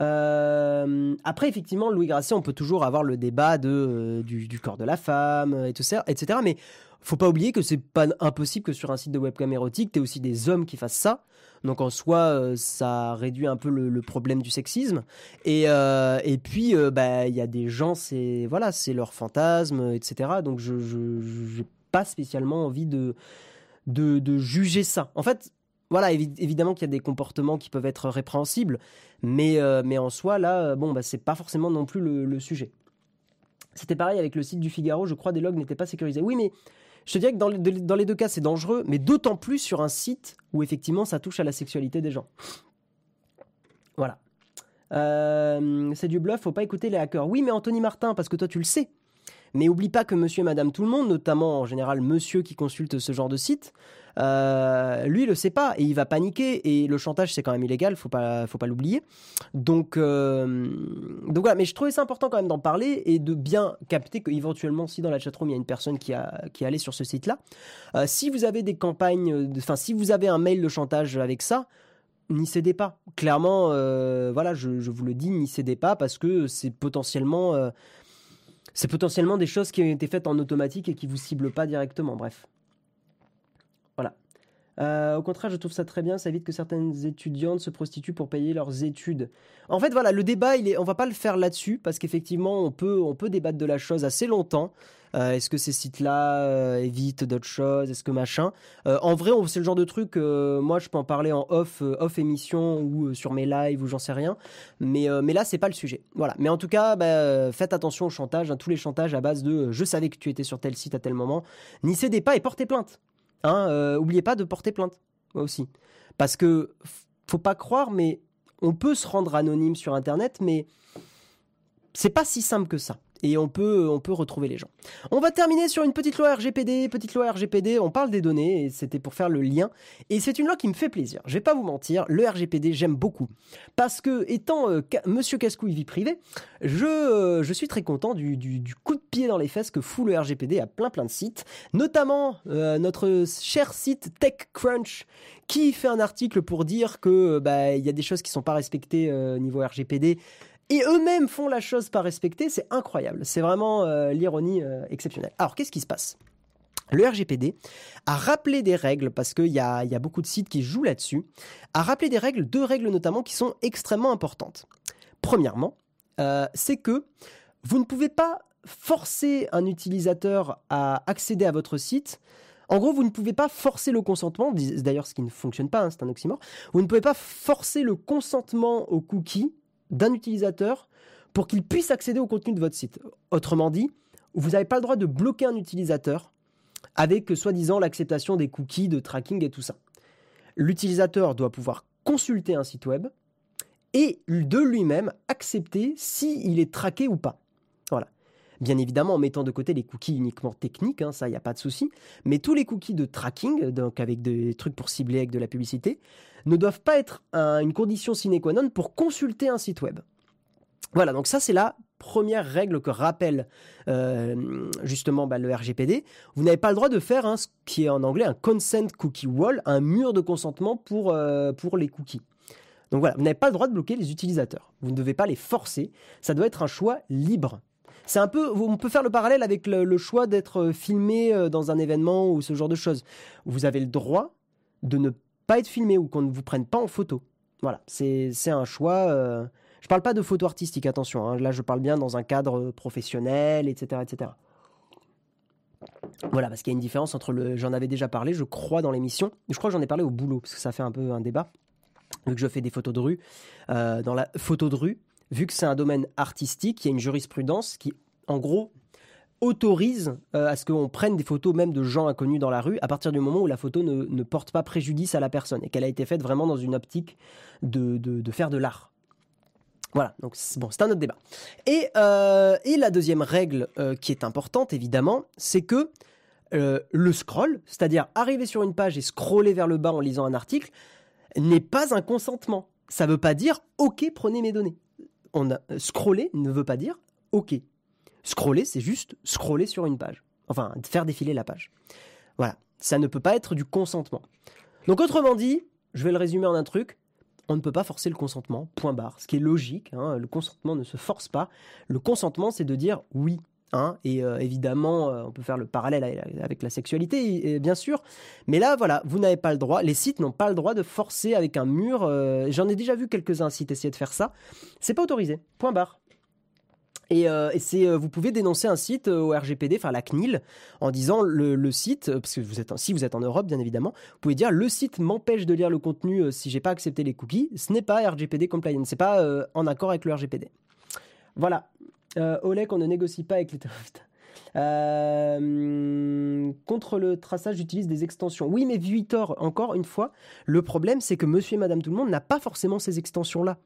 Euh, après, effectivement, Louis Grasset, on peut toujours avoir le débat de, du, corps de la femme, et tout ça, etc. Mais faut pas oublier que c'est pas impossible que sur un site de webcam érotique, tu aussi des hommes qui fassent ça. Donc en soi, euh, ça réduit un peu le, problème du sexisme. Et, euh, et puis, euh, bah, il y a des gens, c'est voilà, c'est leur fantasme, etc. Donc je n'ai pas spécialement envie de, de, juger ça. En fait, voilà, évidemment qu'il y a des comportements qui peuvent être répréhensibles, mais, mais en soi, là, bon, bah, c'est pas forcément non plus le, sujet. C'était pareil avec le site du Figaro, je crois, des logs n'étaient pas sécurisés. Oui, mais je te dirais que dans, les deux cas, c'est dangereux, mais d'autant plus sur un site où effectivement ça touche à la sexualité des gens. Voilà. Euh, c'est du bluff, faut pas écouter les hackers. Oui, mais Anthony Martin, parce que toi tu le sais. Mais oublie pas que monsieur et madame tout le monde, notamment en général monsieur qui consulte ce genre de site, euh, lui, il le sait pas et il va paniquer. Et le chantage, c'est quand même illégal, faut pas, faut pas l'oublier. Donc, euh, donc voilà. Mais je trouvais ça important quand même d'en parler et de bien capter qu'éventuellement, si dans la chatroom il y a une personne qui a qui est allée sur ce site-là, euh, si vous avez des campagnes, enfin, si vous avez un mail de chantage avec ça, n'y cédez pas. Clairement, voilà, je, vous le dis, n'y cédez pas parce que c'est potentiellement, c'est potentiellement des choses qui ont été faites en automatique et qui vous ciblent pas directement. Bref. Euh, au contraire, je trouve ça très bien. Ça évite que certaines étudiantes se prostituent pour payer leurs études. En fait, voilà, le débat, il est, on va pas le faire là-dessus parce qu'effectivement, on peut, débattre de la chose assez longtemps. Euh, est-ce que ces sites-là euh, évitent d'autres choses Est-ce que machin? En vrai, c'est le genre de truc. moi, je peux en parler en off, off émission ou sur mes lives ou j'en sais rien. Mais, mais là, c'est pas le sujet. Voilà. Mais en tout cas, bah, faites attention au chantage. Hein, tous les chantages à base de je savais que tu étais sur tel site à tel moment. N'y cédez pas et portez plainte. Hein, euh, oubliez pas de porter plainte, aussi. Parce que, faut pas croire, mais on peut se rendre anonyme sur Internet, mais c'est pas si simple que ça et on peut, on peut retrouver les gens. On va terminer sur une petite loi RGPD, petite loi RGPD, on parle des données, et c'était pour faire le lien, et c'est une loi qui me fait plaisir, je vais pas vous mentir, le RGPD j'aime beaucoup, parce que étant euh, monsieur Cascouille vie privée, je, euh, je suis très content du, du, coup de pied dans les fesses que fout le RGPD à plein plein de sites, notamment euh, notre cher site TechCrunch, qui fait un article pour dire que bah, il y a des choses qui sont pas respectées niveau RGPD, et eux-mêmes font la chose pas respecter, c'est incroyable. C'est vraiment euh, l'ironie euh, exceptionnelle. Alors, qu'est-ce qui se passe? Le RGPD a rappelé des règles, parce qu'il y a, beaucoup de sites qui jouent là-dessus, a rappelé des règles, deux règles notamment, qui sont extrêmement importantes. Premièrement, euh, c'est que vous ne pouvez pas forcer un utilisateur à accéder à votre site en gros, vous ne pouvez pas forcer le consentement, d'ailleurs ce qui ne fonctionne pas, hein, c'est un oxymore, vous ne pouvez pas forcer le consentement aux cookies d'un utilisateur pour qu'il puisse accéder au contenu de votre site. Autrement dit, vous n'avez pas le droit de bloquer un utilisateur avec soi-disant l'acceptation des cookies, de tracking et tout ça. L'utilisateur doit pouvoir consulter un site web et de lui-même accepter s'il est traqué ou pas. Bien évidemment, en mettant de côté les cookies uniquement techniques, hein, ça, il n'y a pas de souci. Mais tous les cookies de tracking, donc avec des trucs pour cibler avec de la publicité, ne doivent pas être une condition sine qua non pour consulter un site web. Voilà, donc ça c'est la première règle que rappelle euh, justement bah, le RGPD. Vous n'avez pas le droit de faire ce qui est en anglais un consent cookie wall, un mur de consentement pour, euh, pour les cookies. Donc voilà, vous n'avez pas le droit de bloquer les utilisateurs. Vous ne devez pas les forcer. Ça doit être un choix libre. C'est un peu, on peut faire le parallèle avec le choix d'être filmé euh, dans un événement ou ce genre de choses. Vous avez le droit de ne pas être filmé ou qu'on ne vous prenne pas en photo. Voilà, c'est un choix. Euh... Je parle pas de photo artistique, attention. Hein. Là, je parle bien dans un cadre professionnel, etc., etc. Voilà, parce qu'il y a une différence entre le. J'en avais déjà parlé, je crois, dans l'émission. Je crois que j'en ai parlé au boulot, parce que ça fait un peu un débat. Vu que je fais des photos de rue. Euh, dans la photo de rue, vu que c'est un domaine artistique, il y a une jurisprudence qui, en gros, autorise euh, à ce qu'on prenne des photos même de gens inconnus dans la rue à partir du moment où la photo ne, porte pas préjudice à la personne et qu'elle a été faite vraiment dans une optique de, faire de l'art. Voilà, donc bon, c'est un autre débat. Et, euh, la deuxième règle euh, qui est importante, évidemment, c'est que le scroll, c'est-à-dire arriver sur une page et scroller vers le bas en lisant un article, n'est pas un consentement. Ça ne veut pas dire OK, prenez mes données. Scroller ne veut pas dire OK, Scroller, c'est juste scroller sur une page. Enfin, faire défiler la page. Voilà. Ça ne peut pas être du consentement. Donc, autrement dit, je vais le résumer en un truc. On ne peut pas forcer le consentement, point barre. Ce qui est logique, hein, le consentement ne se force pas. Le consentement, c'est de dire oui. Hein, et évidemment, on peut faire le parallèle avec la sexualité, bien sûr. Mais là, voilà, vous n'avez pas le droit. Les sites n'ont pas le droit de forcer avec un mur. J'en ai déjà vu quelques-uns sites essayer de faire ça. C'est pas autorisé. Point barre. Et, vous pouvez dénoncer un site au RGPD, enfin la CNIL, en disant le, site, parce que vous êtes, si vous êtes en Europe, bien évidemment, vous pouvez dire le site m'empêche de lire le contenu si j'ai pas accepté les cookies. Ce n'est pas RGPD compliant, c'est pas en accord avec le RGPD. Voilà. Euh, on ne négocie pas avec les euh, contre le traçage, j'utilise des extensions. Oui, mais Vitor, encore une fois, le problème, c'est que monsieur et madame tout le monde n'a pas forcément ces extensions-là.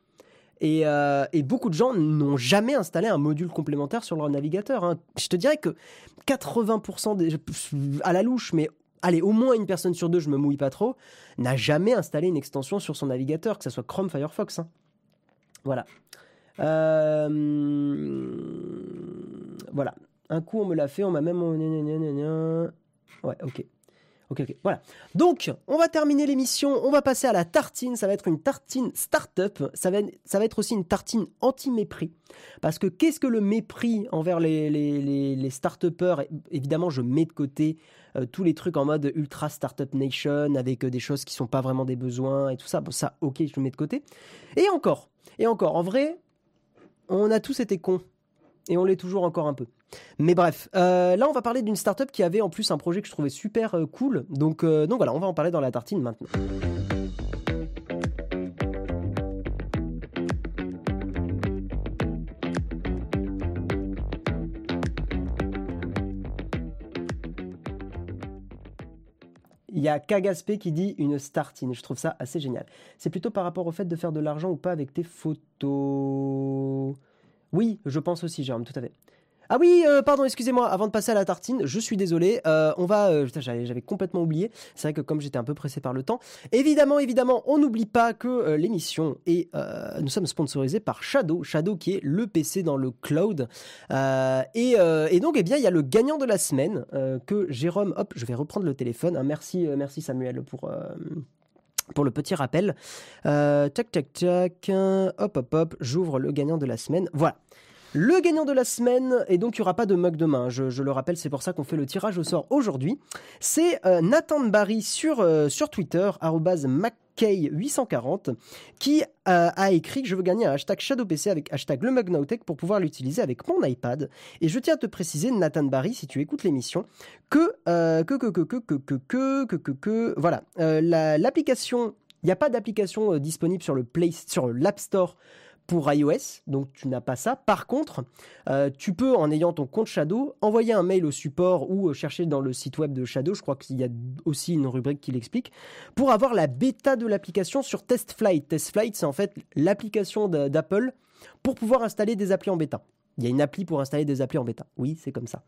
Et, euh, beaucoup de gens n'ont jamais installé un module complémentaire sur leur navigateur. Hein. Je te dirais que 80% des, à la louche, mais allez, au moins une personne sur deux, je me mouille pas trop, n'a jamais installé une extension sur son navigateur, que ce soit Chrome, Firefox. Hein. Voilà. Euh, voilà. Un coup, on me l'a fait, on m'a même. Ouais, ok. Ok, ok, voilà. Donc, on va terminer l'émission, on va passer à la tartine, ça va être une tartine start-up, ça va, ça va être aussi une tartine anti-mépris. Parce que qu'est-ce que le mépris envers les, les, les, start-upers? Évidemment, je mets de côté euh, tous les trucs en mode ultra start-up nation, avec euh, des choses qui sont pas vraiment des besoins et tout ça. Bon, ça, ok, je le mets de côté. Et encore, et encore, en vrai, on a tous été cons. Et on l'est toujours encore un peu. Mais bref, euh, là on va parler d'une startup qui avait en plus un projet que je trouvais super euh, cool. Donc, euh, donc voilà, on va en parler dans la tartine maintenant. Y a Kagaspé qui dit une startine. Je trouve ça assez génial. C'est plutôt par rapport au fait de faire de l'argent ou pas avec tes photos. Oui, je pense aussi, Jérôme, tout à fait. Ah oui, euh, pardon, excusez-moi, avant de passer à la tartine, je suis désolé, euh, on va, euh, j'avais complètement oublié, c'est vrai que comme j'étais un peu pressé par le temps, évidemment, évidemment, on n'oublie pas que l'émission est, nous sommes sponsorisés par Shadow, Shadow qui est le PC dans le cloud, et, donc, eh bien, il y a le gagnant de la semaine que Jérôme, hop, je vais reprendre le téléphone, hein, merci, merci Samuel pour pour le petit rappel. Euh, tac, tac, tac. Hop, hop, hop. J'ouvre le gagnant de la semaine. Voilà. Le gagnant de la semaine, et donc il n'y aura pas de mug demain, je, je le rappelle, c'est pour ça qu'on fait le tirage au sort aujourd'hui. C'est euh, Nathan Barry sur, euh, sur Twitter, McKay840, qui euh, a écrit que je veux gagner un hashtag ShadowPC avec hashtag le pour pouvoir l'utiliser avec mon iPad. Et je tiens à te préciser, Nathan Barry, si tu écoutes l'émission, que, que, que, que, que, que, que, que, que, que, voilà, l'application, il n'y a pas d'application disponible sur le Play, sur l'App Store pour iOS, donc tu n'as pas ça. Par contre, euh, tu peux, en ayant ton compte Shadow, envoyer un mail au support ou euh, chercher dans le site web de Shadow, je crois qu'il y a aussi une rubrique qui l'explique, pour avoir la bêta de l'application sur TestFlight. TestFlight, c'est en fait l'application d'Apple pour pouvoir installer des applis en bêta. Il y a une appli pour installer des applis en bêta. Oui, c'est comme ça.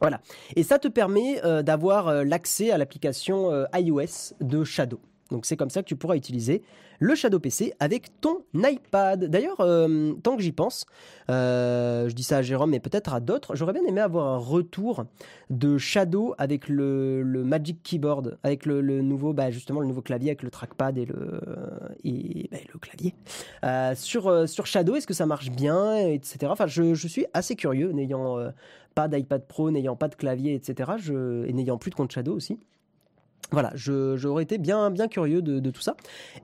Voilà. Et ça te permet euh, d'avoir l'accès à l'application iOS de Shadow. Donc c'est comme ça que tu pourras utiliser le Shadow PC avec ton iPad. D'ailleurs, euh, tant que j'y pense, euh, je dis ça à Jérôme, mais peut-être à d'autres, j'aurais bien aimé avoir un retour de Shadow avec le, Magic Keyboard, avec le, nouveau, bah, justement le nouveau clavier avec le trackpad et le, et, bah, le clavier. Euh, sur, sur Shadow, est-ce que ça marche bien, etc. Enfin, je, suis assez curieux, n'ayant pas d'iPad Pro, n'ayant pas de clavier, etc. Je, et n'ayant plus de compte Shadow aussi. Voilà, j'aurais été bien, bien curieux de, tout ça.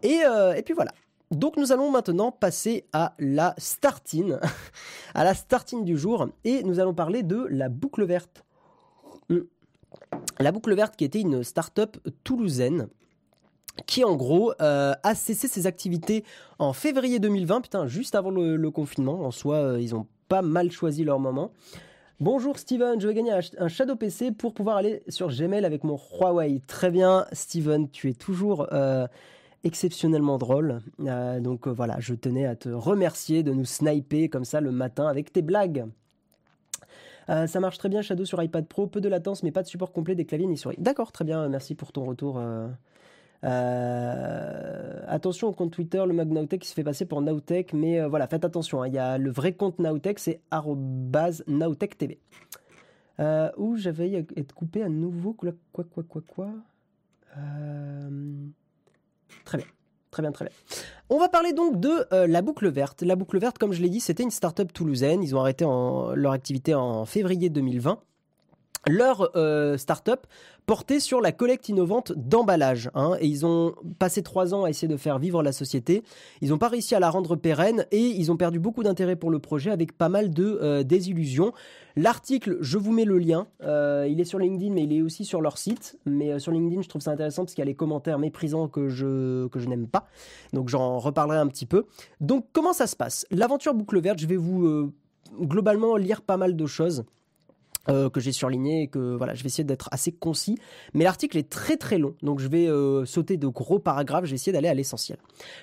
Euh, et, puis voilà. Donc nous allons maintenant passer à la startine, à la startine du jour, et nous allons parler de la boucle verte. Hmm. La boucle verte qui était une start-up toulousaine qui en gros euh, a cessé ses activités en février 2020, putain, juste avant le, confinement. En soi, euh, ils ont pas mal choisi leur moment. Bonjour Steven, je vais gagner un Shadow PC pour pouvoir aller sur Gmail avec mon Huawei. Très bien Steven, tu es toujours euh, exceptionnellement drôle. Euh, donc euh, voilà, je tenais à te remercier de nous sniper comme ça le matin avec tes blagues. ça marche très bien Shadow sur iPad Pro, peu de latence mais pas de support complet des claviers ni souris. D'accord, très bien, merci pour ton retour. Attention au compte Twitter, le Mag qui se fait passer pour Nowtech, mais euh, voilà, faites attention. Hein. Il y a le vrai compte Nowtech, c'est @nowtechtv. Euh, où j'avais être coupé à nouveau quoi quoi quoi quoi quoi. Euh, très bien. très bien, très bien. On va parler donc de la boucle verte. La boucle verte, comme je l'ai dit, c'était une start-up toulousaine. Ils ont arrêté leur activité en février 2020 leur euh, start-up portait sur la collecte innovante d'emballage. Hein, et ils ont passé trois ans à essayer de faire vivre la société. Ils n'ont pas réussi à la rendre pérenne et ils ont perdu beaucoup d'intérêt pour le projet avec pas mal de euh, désillusions. L'article, je vous mets le lien. Euh, il est sur LinkedIn, mais il est aussi sur leur site. Mais sur LinkedIn, je trouve ça intéressant parce qu'il y a les commentaires méprisants que je, que je n'aime pas. Donc j'en reparlerai un petit peu. Donc comment ça se passe? L'aventure boucle verte, je vais vous globalement lire pas mal de choses. Euh, que j'ai surligné et que voilà, je vais essayer d'être assez concis. Mais l'article est très très long, donc je vais euh, sauter de gros paragraphes, je vais essayer d'aller à l'essentiel.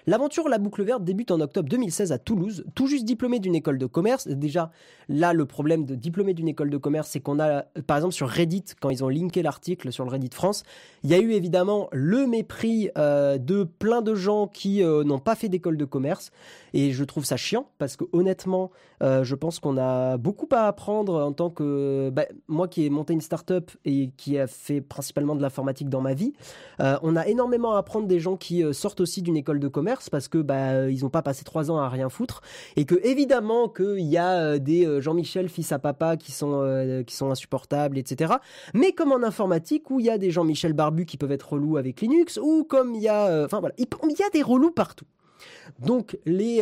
L'aventure La Boucle Verte débute en octobre 2016 à Toulouse, tout juste diplômé d'une école de commerce. Déjà, là, le problème de diplômé d'une école de commerce, c'est qu'on a, par exemple, sur Reddit, quand ils ont linké l'article sur le Reddit France, il y a eu évidemment le mépris euh, de plein de gens qui n'ont pas fait d'école de commerce. Et je trouve ça chiant, parce que honnêtement, je pense qu'on a beaucoup à apprendre en tant que bah, moi qui ai monté une start-up et qui a fait principalement de l'informatique dans ma vie, euh, on a énormément à apprendre des gens qui euh, sortent aussi d'une école de commerce parce que bah, ils n'ont pas passé trois ans à rien foutre et que évidemment qu'il y a euh, des Jean-Michel fils à papa qui sont, qui sont insupportables, etc. Mais comme en informatique où il y a des Jean-Michel Barbu qui peuvent être relous avec Linux ou comme il y a, enfin voilà, il y a des relous partout. Donc les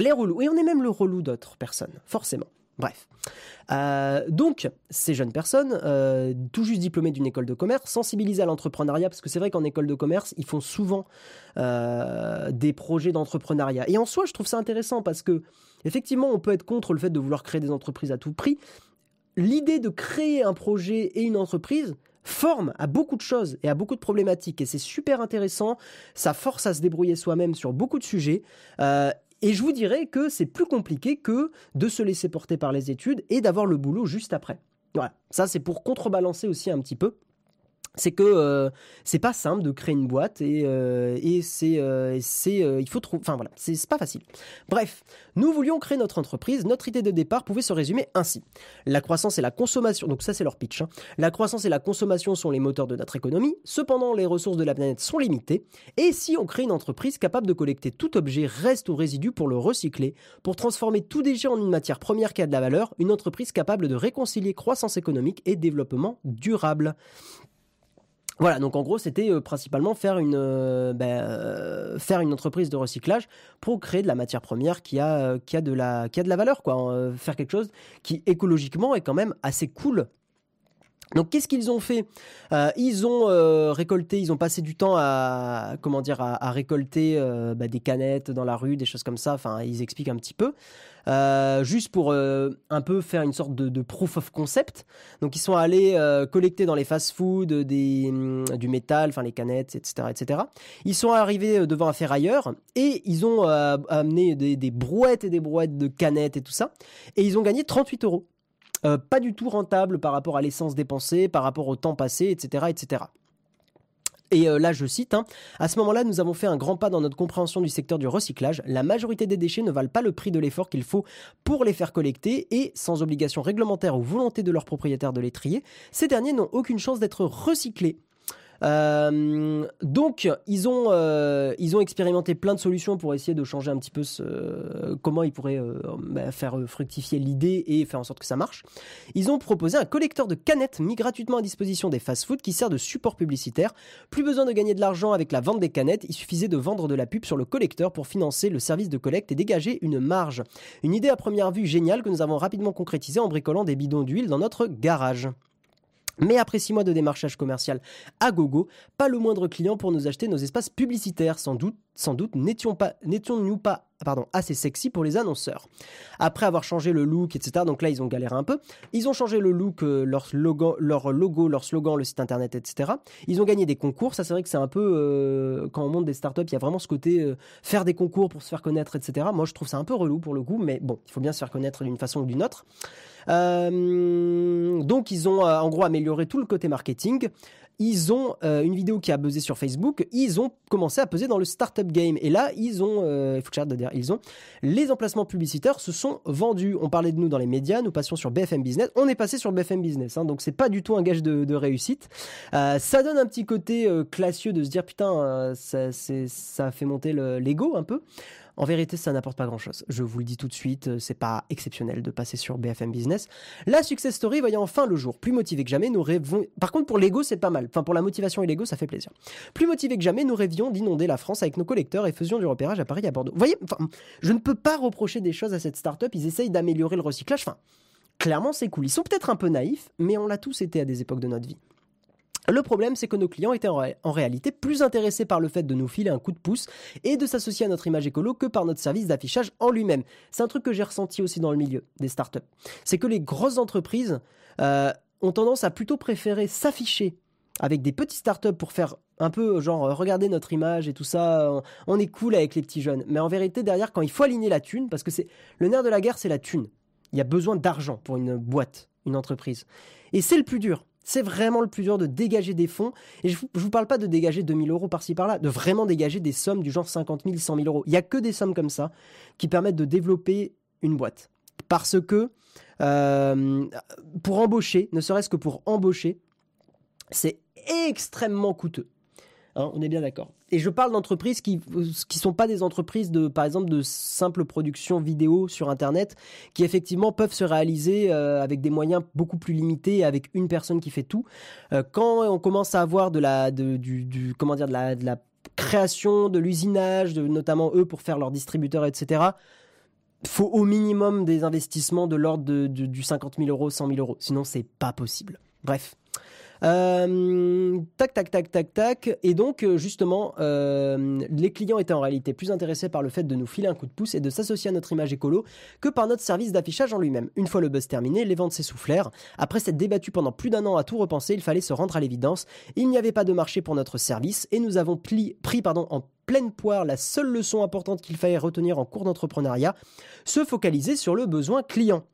les relous et on est même le relou d'autres personnes, forcément. Bref. Euh, donc, ces jeunes personnes, euh, tout juste diplômées d'une école de commerce, sensibilisées à l'entrepreneuriat, parce que c'est vrai qu'en école de commerce, ils font souvent euh, des projets d'entrepreneuriat. Et en soi, je trouve ça intéressant parce que, effectivement, on peut être contre le fait de vouloir créer des entreprises à tout prix. L'idée de créer un projet et une entreprise forme à beaucoup de choses et à beaucoup de problématiques et c'est super intéressant. Ça force à se débrouiller soi-même sur beaucoup de sujets. Et je vous dirais que c'est plus compliqué que de se laisser porter par les études et d'avoir le boulot juste après. Voilà, ça c'est pour contrebalancer aussi un petit peu c'est que euh, c'est pas simple de créer une boîte et, euh, et c'est euh, c'est il faut trouver enfin voilà c'est pas facile. Bref nous voulions créer notre entreprise. Notre idée de départ pouvait se résumer ainsi. La croissance et la consommation donc ça c'est leur pitch hein. la croissance et la consommation sont les moteurs de notre économie. Cependant les ressources de la planète sont limitées. Et si on crée une entreprise capable de collecter tout objet reste ou résidu pour le recycler pour transformer tout déchet en une matière première qui a de la valeur une entreprise capable de réconcilier croissance économique et développement durable voilà, donc en gros, c'était euh, principalement faire une, euh, ben, euh, faire une entreprise de recyclage pour créer de la matière première qui a, qui a, de, la, qui a de la valeur, quoi. Faire quelque chose qui écologiquement est quand même assez cool donc qu'est-ce qu'ils ont fait? Ils ont récolté, ils ont passé du temps à comment dire à, récolter bah, des canettes dans la rue, des choses comme ça. Enfin, ils expliquent un petit peu. Euh, juste pour euh, un peu faire une sorte de, proof of concept. Donc ils sont allés euh, collecter dans les fast-foods mm, du métal, enfin les canettes, etc., etc. Ils sont arrivés devant un ferrailleur et ils ont amené des, des brouettes et des brouettes de canettes et tout ça. Et ils ont gagné 38 euros. pas du tout rentable par rapport à l'essence dépensée, par rapport au temps passé, etc., etc. Et euh, là, je cite, hein, à ce moment-là, nous avons fait un grand pas dans notre compréhension du secteur du recyclage. La majorité des déchets ne valent pas le prix de l'effort qu'il faut pour les faire collecter et, sans obligation réglementaire ou volonté de leurs propriétaires de les trier, ces derniers n'ont aucune chance d'être recyclés. Euh, donc, ils ont, euh, ils ont expérimenté plein de solutions pour essayer de changer un petit peu comment ils pourraient euh, bah, faire fructifier l'idée et faire en sorte que ça marche. Ils ont proposé un collecteur de canettes mis gratuitement à disposition des fast-food qui sert de support publicitaire. Plus besoin de gagner de l'argent avec la vente des canettes, il suffisait de vendre de la pub sur le collecteur pour financer le service de collecte et dégager une marge. Une idée à première vue géniale que nous avons rapidement concrétisée en bricolant des bidons d'huile dans notre garage. Mais après six mois de démarchage commercial à gogo, pas le moindre client pour nous acheter nos espaces publicitaires. Sans doute, sans doute n'étions-nous pas pardon, assez sexy pour les annonceurs. Après avoir changé le look, etc., donc là ils ont galéré un peu, ils ont changé le look, euh, leur, logo, leur slogan, le site internet, etc. Ils ont gagné des concours, ça c'est vrai que c'est un peu, euh, quand on monte des startups, il y a vraiment ce côté euh, faire des concours pour se faire connaître, etc. Moi je trouve ça un peu relou pour le coup, mais bon, il faut bien se faire connaître d'une façon ou d'une autre. donc ils ont en gros amélioré tout le côté marketing ils ont euh, une vidéo qui a buzzé sur Facebook, ils ont commencé à peser dans le startup game. Et là, ils ont, euh, il faut que j'arrête dire ils ont, les emplacements publicitaires se sont vendus. On parlait de nous dans les médias, nous passions sur BFM Business, on est passé sur BFM Business, hein, donc c'est pas du tout un gage de, réussite. Euh, ça donne un petit côté classieux de se dire putain, ça fait monter l'ego un peu. En vérité, ça n'apporte pas grand-chose. Je vous le dis tout de suite, euh, c'est pas exceptionnel de passer sur BFM Business. La success story voyant enfin le jour. Plus motivé que jamais, nous rêvons. Par contre, pour l'ego, c'est pas mal. Enfin, pour la motivation et l'ego, ça fait plaisir. Plus motivé que jamais, nous rêvions d'inonder la France avec nos collecteurs et faisions du repérage à Paris et à Bordeaux. Vous voyez, enfin, je ne peux pas reprocher des choses à cette start-up. Ils essayent d'améliorer le recyclage. Enfin, clairement, c'est cool. Ils sont peut-être un peu naïfs, mais on l'a tous été à des époques de notre vie. Le problème, c'est que nos clients étaient en, réalité plus intéressés par le fait de nous filer un coup de pouce et de s'associer à notre image écolo que par notre service d'affichage en lui-même. C'est un truc que j'ai ressenti aussi dans le milieu des startups. C'est que les grosses entreprises euh, ont tendance à plutôt préférer s'afficher avec des petites startups pour faire un peu genre regarder notre image et tout ça, on est cool avec les petits jeunes. Mais en vérité, derrière, quand il faut aligner la thune, parce que c'est le nerf de la guerre, c'est la thune. Il y a besoin d'argent pour une boîte, une entreprise. Et c'est le plus dur. C'est vraiment le plus dur de dégager des fonds. Et je ne vous parle pas de dégager 2000 euros par-ci par-là, de vraiment dégager des sommes du genre 50 000, 100 000 euros. Il n'y a que des sommes comme ça qui permettent de développer une boîte. Parce que euh, pour embaucher, ne serait-ce que pour embaucher, c'est extrêmement coûteux. Hein, on est bien d'accord. Et je parle d'entreprises qui ne sont pas des entreprises de, par exemple, de simple production vidéo sur Internet, qui effectivement peuvent se réaliser euh, avec des moyens beaucoup plus limités, avec une personne qui fait tout. Euh, quand on commence à avoir de la, du, comment dire, de la, de création, de l'usinage, de, notamment eux pour faire leurs distributeurs, etc., faut au minimum des investissements de l'ordre de, du 50 000 euros, 100 000 euros. Sinon, c'est pas possible. Bref. Euh, tac, tac, tac, tac, tac. Et donc, euh, justement, euh, les clients étaient en réalité plus intéressés par le fait de nous filer un coup de pouce et de s'associer à notre image écolo que par notre service d'affichage en lui-même. Une fois le buzz terminé, les ventes s'essoufflèrent. Après s'être débattu pendant plus d'un an à tout repenser, il fallait se rendre à l'évidence. Il n'y avait pas de marché pour notre service et nous avons pris pardon, en pleine poire la seule leçon importante qu'il fallait retenir en cours d'entrepreneuriat, se focaliser sur le besoin client.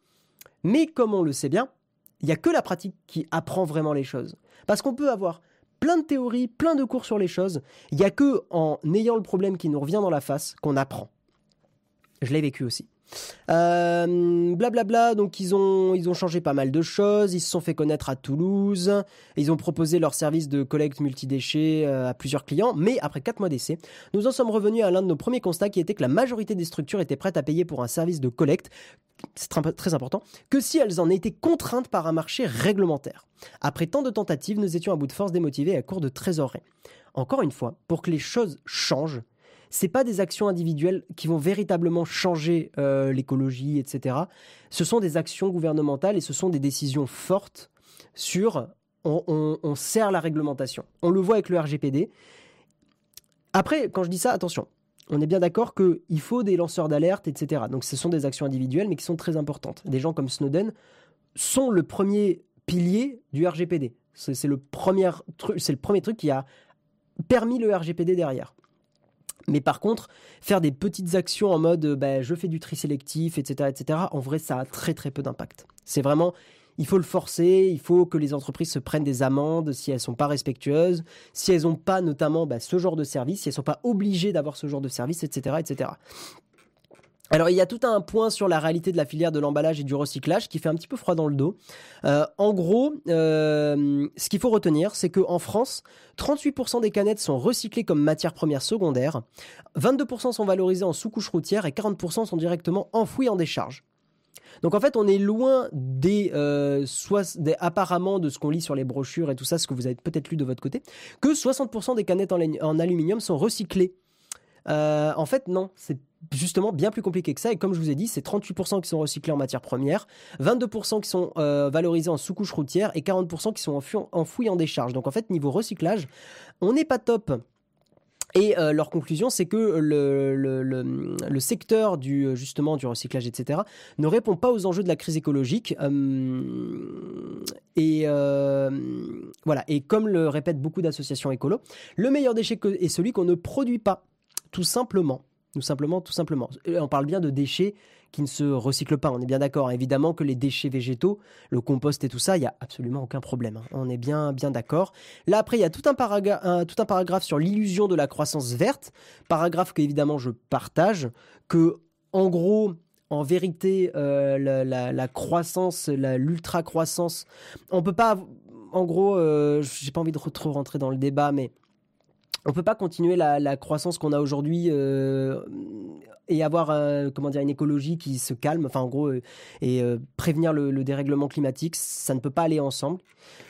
Mais comme on le sait bien, il n'y a que la pratique qui apprend vraiment les choses. Parce qu'on peut avoir plein de théories, plein de cours sur les choses. Il n'y a que en ayant le problème qui nous revient dans la face qu'on apprend. Je l'ai vécu aussi. Euh, blablabla, donc ils ont, ils ont changé pas mal de choses, ils se sont fait connaître à Toulouse, ils ont proposé leur service de collecte multidéchets euh, à plusieurs clients, mais après 4 mois d'essai, nous en sommes revenus à l'un de nos premiers constats qui était que la majorité des structures étaient prêtes à payer pour un service de collecte, c'est très important, que si elles en étaient contraintes par un marché réglementaire. Après tant de tentatives, nous étions à bout de force démotivés à court de trésorerie. Encore une fois, pour que les choses changent, c'est pas des actions individuelles qui vont véritablement changer euh, l'écologie, etc. Ce sont des actions gouvernementales et ce sont des décisions fortes sur on, on, sert la réglementation. On le voit avec le RGPD. Après, quand je dis ça, attention, on est bien d'accord qu'il faut des lanceurs d'alerte, etc. Donc ce sont des actions individuelles, mais qui sont très importantes. Des gens comme Snowden sont le premier pilier du RGPD. C'est le, le premier truc qui a permis le RGPD derrière. Mais par contre, faire des petites actions en mode bah, je fais du tri sélectif, etc., etc., en vrai, ça a très très peu d'impact. C'est vraiment, il faut le forcer, il faut que les entreprises se prennent des amendes si elles sont pas respectueuses, si elles n'ont pas notamment bah, ce genre de service, si elles sont pas obligées d'avoir ce genre de service, etc., etc. Alors il y a tout un point sur la réalité de la filière de l'emballage et du recyclage qui fait un petit peu froid dans le dos. Euh, en gros, euh, ce qu'il faut retenir, c'est qu'en France, 38% des canettes sont recyclées comme matière première secondaire, 22% sont valorisées en sous-couche routière et 40% sont directement enfouies en décharge. Donc en fait, on est loin des, euh, des apparemment de ce qu'on lit sur les brochures et tout ça, ce que vous avez peut-être lu de votre côté, que 60% des canettes en, en aluminium sont recyclées. en fait, non, c'est justement bien plus compliqué que ça. Et comme je vous ai dit, c'est 38% qui sont recyclés en matière première, 22% qui sont euh, valorisés en sous-couche routière et 40% qui sont enfouis en décharge. Donc en fait, niveau recyclage, on n'est pas top. Et euh, leur conclusion, c'est que le, le, secteur du justement du recyclage, etc., ne répond pas aux enjeux de la crise écologique. Euh, et voilà. Et comme le répètent beaucoup d'associations écolo, le meilleur déchet est celui qu'on ne produit pas, tout simplement. Nous simplement, tout simplement. On parle bien de déchets qui ne se recyclent pas. On est bien d'accord. Évidemment que les déchets végétaux, le compost et tout ça, il y a absolument aucun problème. Hein. On est bien bien d'accord. Là après, il y a tout un, tout un paragraphe sur l'illusion de la croissance verte, paragraphe que évidemment je partage, que en gros en vérité, euh, la, croissance, l'ultra croissance, on peut pas, en gros, euh, j'ai pas envie de trop rentrer dans le débat, mais on peut pas continuer la, croissance qu'on a aujourd'hui euh, et avoir comment dire une écologie qui se calme, enfin en gros, et prévenir le, dérèglement climatique, ça ne peut pas aller ensemble.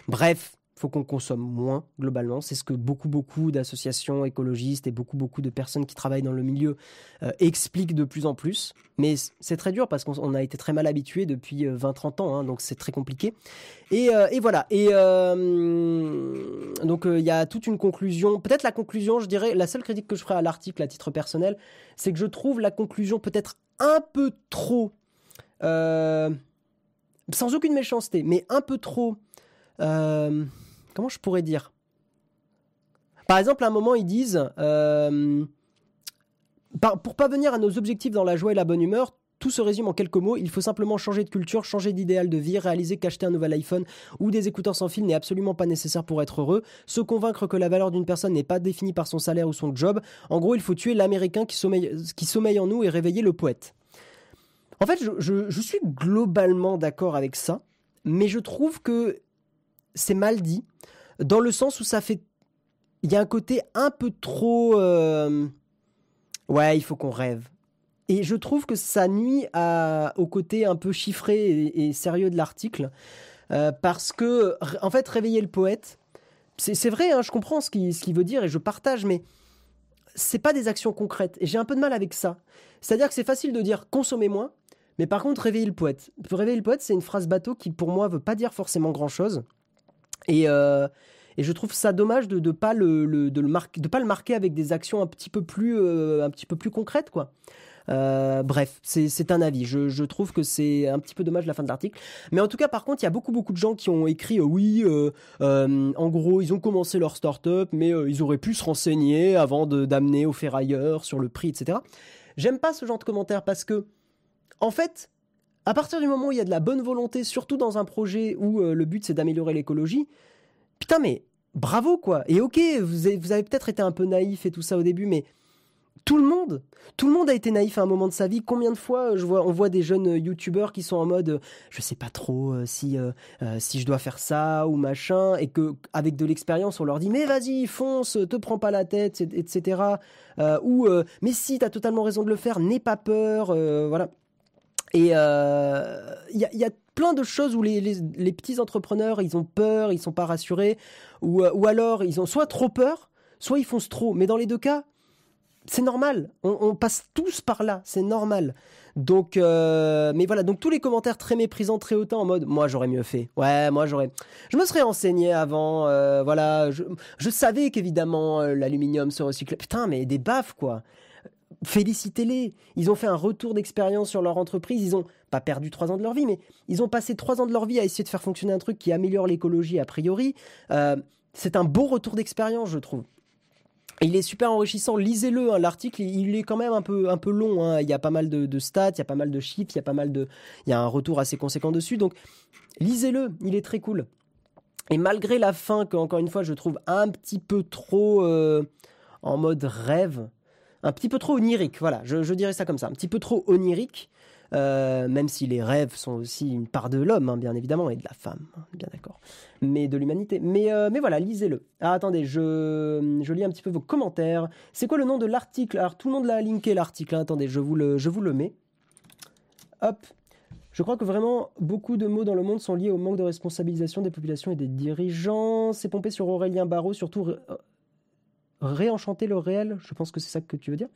Bref, faut qu'on consomme moins globalement. C'est ce que beaucoup beaucoup d'associations écologistes et beaucoup beaucoup de personnes qui travaillent dans le milieu euh, expliquent de plus en plus. Mais c'est très dur parce qu'on a été très mal habitué depuis 20-30 euh, ans, hein, donc c'est très compliqué. Et, euh, voilà. Et donc il y a toute une conclusion. Peut-être la conclusion, je dirais, la seule critique que je ferai à l'article à titre personnel, c'est que je trouve la conclusion peut-être un peu trop, sans aucune méchanceté, mais un peu trop comment je pourrais dire? Par exemple, à un moment, ils disent, euh, pour parvenir à nos objectifs dans la joie et la bonne humeur, tout se résume en quelques mots. Il faut simplement changer de culture, changer d'idéal de vie, réaliser qu'acheter un nouvel iPhone ou des écouteurs sans fil n'est absolument pas nécessaire pour être heureux, se convaincre que la valeur d'une personne n'est pas définie par son salaire ou son job. En gros, il faut tuer l'Américain qui sommeille, qui sommeille en nous et réveiller le poète. En fait, je suis globalement d'accord avec ça, mais je trouve que c'est mal dit, dans le sens où ça fait... Il y a un côté un peu trop... Euh, ouais, il faut qu'on rêve. Et je trouve que ça nuit au côté un peu chiffré et, sérieux de l'article. Euh, parce que, en fait, réveiller le poète, c'est vrai, hein, je comprends ce qu'il veut dire et je partage, mais c'est pas des actions concrètes. Et j'ai un peu de mal avec ça. C'est-à-dire que c'est facile de dire consommer moins, mais par contre, réveiller le poète. Réveiller le poète, c'est une phrase bateau qui, pour moi, veut pas dire forcément grand-chose. Et, euh, et je trouve ça dommage de ne pas, le, de le de pas le marquer avec des actions un petit peu plus, euh, concrètes. Euh, bref, c'est un avis. Je, je trouve que c'est un petit peu dommage la fin de l'article. Mais en tout cas, par contre, il y a beaucoup beaucoup de gens qui ont écrit oui, en gros, ils ont commencé leur start-up, mais ils auraient pu se renseigner avant d'amener au ferrailleur sur le prix, etc. J'aime pas ce genre de commentaires parce que, en fait, à partir du moment où il y a de la bonne volonté, surtout dans un projet où euh, le but c'est d'améliorer l'écologie, putain mais bravo quoi. Et ok, vous avez, peut-être été un peu naïf et tout ça au début, mais tout le monde, tout le monde a été naïf à un moment de sa vie. Combien de fois je vois, on voit des jeunes youtubeurs qui sont en mode, je sais pas trop euh, si euh, si je dois faire ça ou machin, et que avec de l'expérience on leur dit mais vas-y fonce, te prends pas la tête, etc. ou mais si t'as totalement raison de le faire, n'aie pas peur, voilà. Et il euh, y, a, plein de choses où les, petits entrepreneurs, ils ont peur, ils sont pas rassurés, ou, euh, ou alors ils ont soit trop peur, soit ils foncent trop. Mais dans les deux cas, c'est normal. On, passe tous par là, c'est normal. Donc, euh, mais voilà, donc tous les commentaires très méprisants, très hautains en mode, moi j'aurais mieux fait. Ouais, moi j'aurais, je me serais enseigné avant. voilà, je, je savais qu'évidemment l'aluminium se recyclait. Putain, mais des baffes quoi félicitez-les. Ils ont fait un retour d'expérience sur leur entreprise. Ils ont pas perdu trois ans de leur vie, mais ils ont passé trois ans de leur vie à essayer de faire fonctionner un truc qui améliore l'écologie a priori. Euh, c'est un beau retour d'expérience, je trouve. il est super enrichissant. Lisez-le. Hein. L'article, il est quand même un peu, un peu long. Hein. Il y a pas mal de, stats, il y a pas mal de chiffres, il y a pas mal de, il y a un retour assez conséquent dessus. Donc, lisez-le. Il est très cool. Et malgré la fin, que encore une fois, je trouve un petit peu trop euh, en mode rêve un petit peu trop onirique. Voilà, je, dirais ça comme ça, un petit peu trop onirique. Euh, même si les rêves sont aussi une part de l'homme, hein, bien évidemment, et de la femme, hein, bien d'accord, mais de l'humanité. Mais, euh, mais voilà, lisez-le. Ah, attendez, je, je lis un petit peu vos commentaires. C'est quoi le nom de l'article? Alors, tout le monde l'a linké, l'article. Hein. attendez, je vous, le, je vous le mets. Hop. Je crois que vraiment beaucoup de mots dans le monde sont liés au manque de responsabilisation des populations et des dirigeants. C'est pompé sur Aurélien Barraud, surtout réenchanter le réel, je pense que c'est ça que tu veux dire.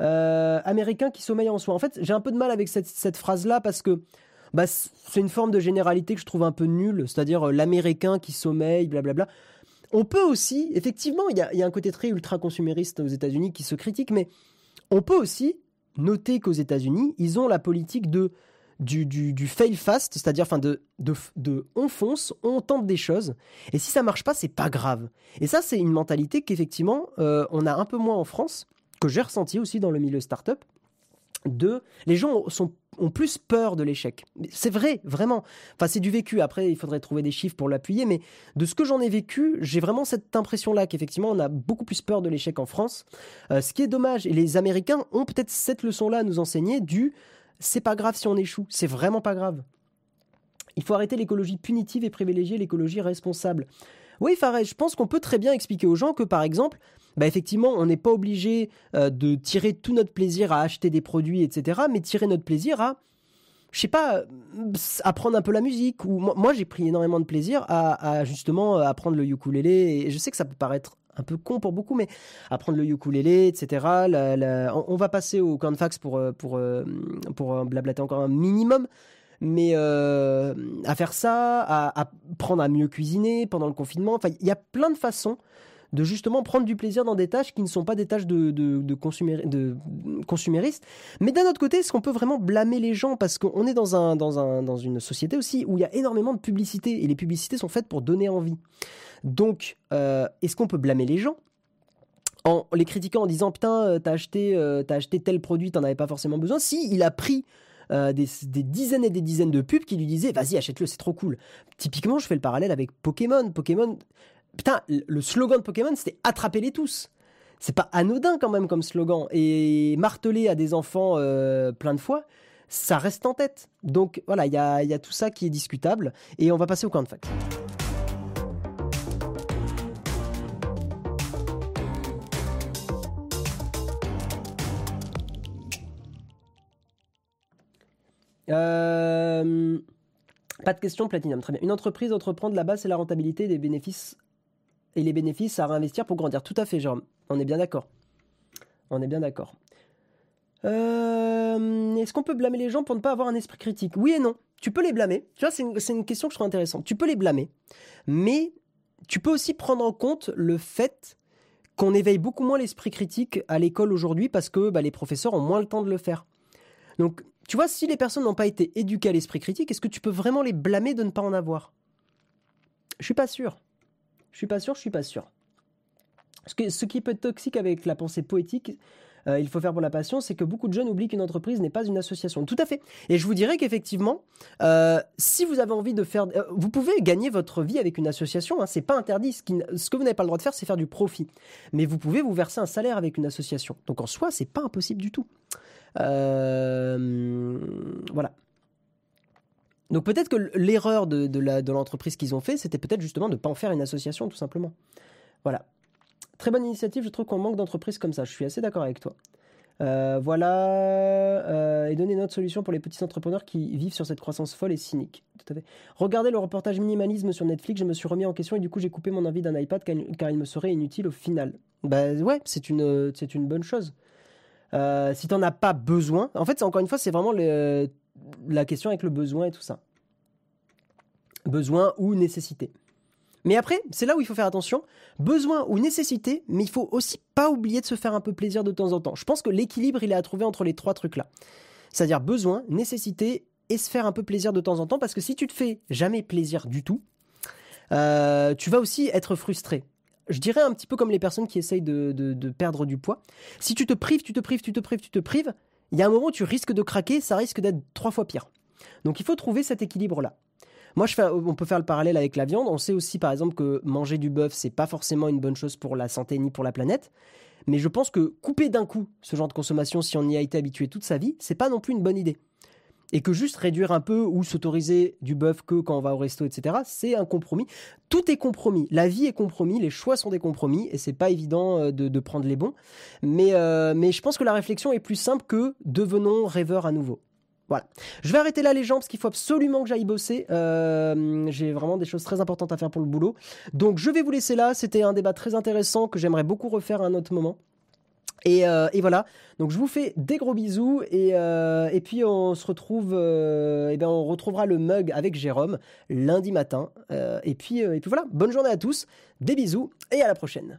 Euh, américain qui sommeille en soi. En fait, j'ai un peu de mal avec cette, phrase-là parce que bah, c'est une forme de généralité que je trouve un peu nulle, c'est-à-dire euh, l'américain qui sommeille, blablabla. On peut aussi, effectivement, il y a, un côté très ultra-consumériste aux États-Unis qui se critique, mais on peut aussi noter qu'aux États-Unis, ils ont la politique de du, du, fail fast, c'est-à-dire enfin de, de, on fonce, on tente des choses, et si ça marche pas, c'est pas grave. Et ça, c'est une mentalité qu'effectivement, euh, on a un peu moins en France, que j'ai ressenti aussi dans le milieu startup. De, les gens ont plus peur de l'échec. C'est vrai, vraiment. Enfin, c'est du vécu. Après, il faudrait trouver des chiffres pour l'appuyer, mais de ce que j'en ai vécu, j'ai vraiment cette impression-là qu'effectivement, on a beaucoup plus peur de l'échec en France. Euh, ce qui est dommage, et les Américains ont peut-être cette leçon-là à nous enseigner du c'est pas grave si on échoue, c'est vraiment pas grave. Il faut arrêter l'écologie punitive et privilégier l'écologie responsable. Oui, Fares, je pense qu'on peut très bien expliquer aux gens que, par exemple, bah effectivement, on n'est pas obligé euh, de tirer tout notre plaisir à acheter des produits, etc., mais tirer notre plaisir à, je sais pas, apprendre un peu la musique. Ou moi, j'ai pris énormément de plaisir à, justement euh, apprendre le ukulélé. Et je sais que ça peut paraître un peu con pour beaucoup, mais apprendre le ukulélé, etc. on, va passer au Canfax pour, euh, pour, pour blablater encore un minimum. Mais à faire ça, à apprendre à mieux cuisiner pendant le confinement, enfin, il y a plein de façons de justement prendre du plaisir dans des tâches qui ne sont pas des tâches de, de, consuméristes. Mais d'un autre côté, est-ce qu'on peut vraiment blâmer les gens? Parce qu'on est dans, un, dans, un, dans une société aussi où il y a énormément de publicité et les publicités sont faites pour donner envie. Donc, euh, est-ce qu'on peut blâmer les gens? En les critiquant en disant putain euh, t'as acheté euh, acheté tel produit t'en avais pas forcément besoin. Si il a pris des, des, dizaines et des dizaines de pubs qui lui disaient vas-y achète-le c'est trop cool. Typiquement je fais le parallèle avec Pokémon. Pokémon Putain, le slogan de Pokémon, c'était attrapez-les tous. C'est pas anodin quand même comme slogan. Et marteler à des enfants euh, plein de fois, ça reste en tête. Donc voilà, il y a, tout ça qui est discutable. Et on va passer au camp de fac. Euh, pas de question, Platinum. Très bien. Une entreprise entreprend de la base, c'est la rentabilité des bénéfices et les bénéfices à réinvestir pour grandir. Tout à fait, Jérôme. On est bien d'accord. On est bien d'accord. Euh, est-ce qu'on peut blâmer les gens pour ne pas avoir un esprit critique? Oui et non. Tu peux les blâmer. Tu vois, c'est une, question que je trouve intéressante. Tu peux les blâmer. Mais tu peux aussi prendre en compte le fait qu'on éveille beaucoup moins l'esprit critique à l'école aujourd'hui parce que bah, les professeurs ont moins le temps de le faire. Donc, tu vois, si les personnes n'ont pas été éduquées à l'esprit critique, est-ce que tu peux vraiment les blâmer de ne pas en avoir? Je suis pas sûr. Je suis pas sûr, je suis pas sûr. Ce, qui peut être toxique avec la pensée poétique, euh, il faut faire pour la passion, c'est que beaucoup de jeunes oublient qu'une entreprise n'est pas une association. Tout à fait. Et je vous dirais qu'effectivement, euh, si vous avez envie de faire, euh, vous pouvez gagner votre vie avec une association. Hein, c'est pas interdit. Ce, ce que vous n'avez pas le droit de faire, c'est faire du profit. Mais vous pouvez vous verser un salaire avec une association. Donc en soi, c'est pas impossible du tout. voilà. Donc peut-être que l'erreur de, l'entreprise qu'ils ont fait, c'était peut-être justement de ne pas en faire une association, tout simplement. Voilà. Très bonne initiative, je trouve qu'on manque d'entreprises comme ça, je suis assez d'accord avec toi. Euh, voilà, euh, et donner notre solution pour les petits entrepreneurs qui vivent sur cette croissance folle et cynique. Tout à fait. Regardez le reportage minimalisme sur Netflix, je me suis remis en question et du coup j'ai coupé mon envie d'un iPad car il me serait inutile au final. Bah ouais, c'est une, une bonne chose. Euh, si t'en as pas besoin, en fait, encore une fois, c'est vraiment le, la question avec le besoin et tout ça. Besoin ou nécessité. Mais après, c'est là où il faut faire attention. Besoin ou nécessité, mais il faut aussi pas oublier de se faire un peu plaisir de temps en temps. Je pense que l'équilibre, il est à trouver entre les trois trucs-là. C'est-à-dire besoin, nécessité et se faire un peu plaisir de temps en temps, parce que si tu te fais jamais plaisir du tout, euh, tu vas aussi être frustré. Je dirais un petit peu comme les personnes qui essayent de, de perdre du poids. Si tu te prives, tu te prives, tu te prives, tu te prives, il y a un moment où tu risques de craquer, ça risque d'être trois fois pire. Donc il faut trouver cet équilibre-là. Moi, je fais, on peut faire le parallèle avec la viande. On sait aussi, par exemple, que manger du bœuf, c'est pas forcément une bonne chose pour la santé ni pour la planète. Mais je pense que couper d'un coup ce genre de consommation, si on y a été habitué toute sa vie, c'est pas non plus une bonne idée. Et que juste réduire un peu ou s'autoriser du bœuf que quand on va au resto, etc., c'est un compromis. Tout est compromis. La vie est compromis, les choix sont des compromis, et c'est pas évident euh, de, prendre les bons. Mais, euh, mais je pense que la réflexion est plus simple que devenons rêveurs à nouveau. Voilà. Je vais arrêter là les gens parce qu'il faut absolument que j'aille bosser. Euh, j'ai vraiment des choses très importantes à faire pour le boulot. Donc je vais vous laisser là. C'était un débat très intéressant que j'aimerais beaucoup refaire à un autre moment. Euh, et, voilà, donc je vous fais des gros bisous et, euh, puis on se retrouve, euh, et bien on retrouvera le mug avec Jérôme lundi matin. et, puis, et puis voilà, bonne journée à tous, des bisous et à la prochaine.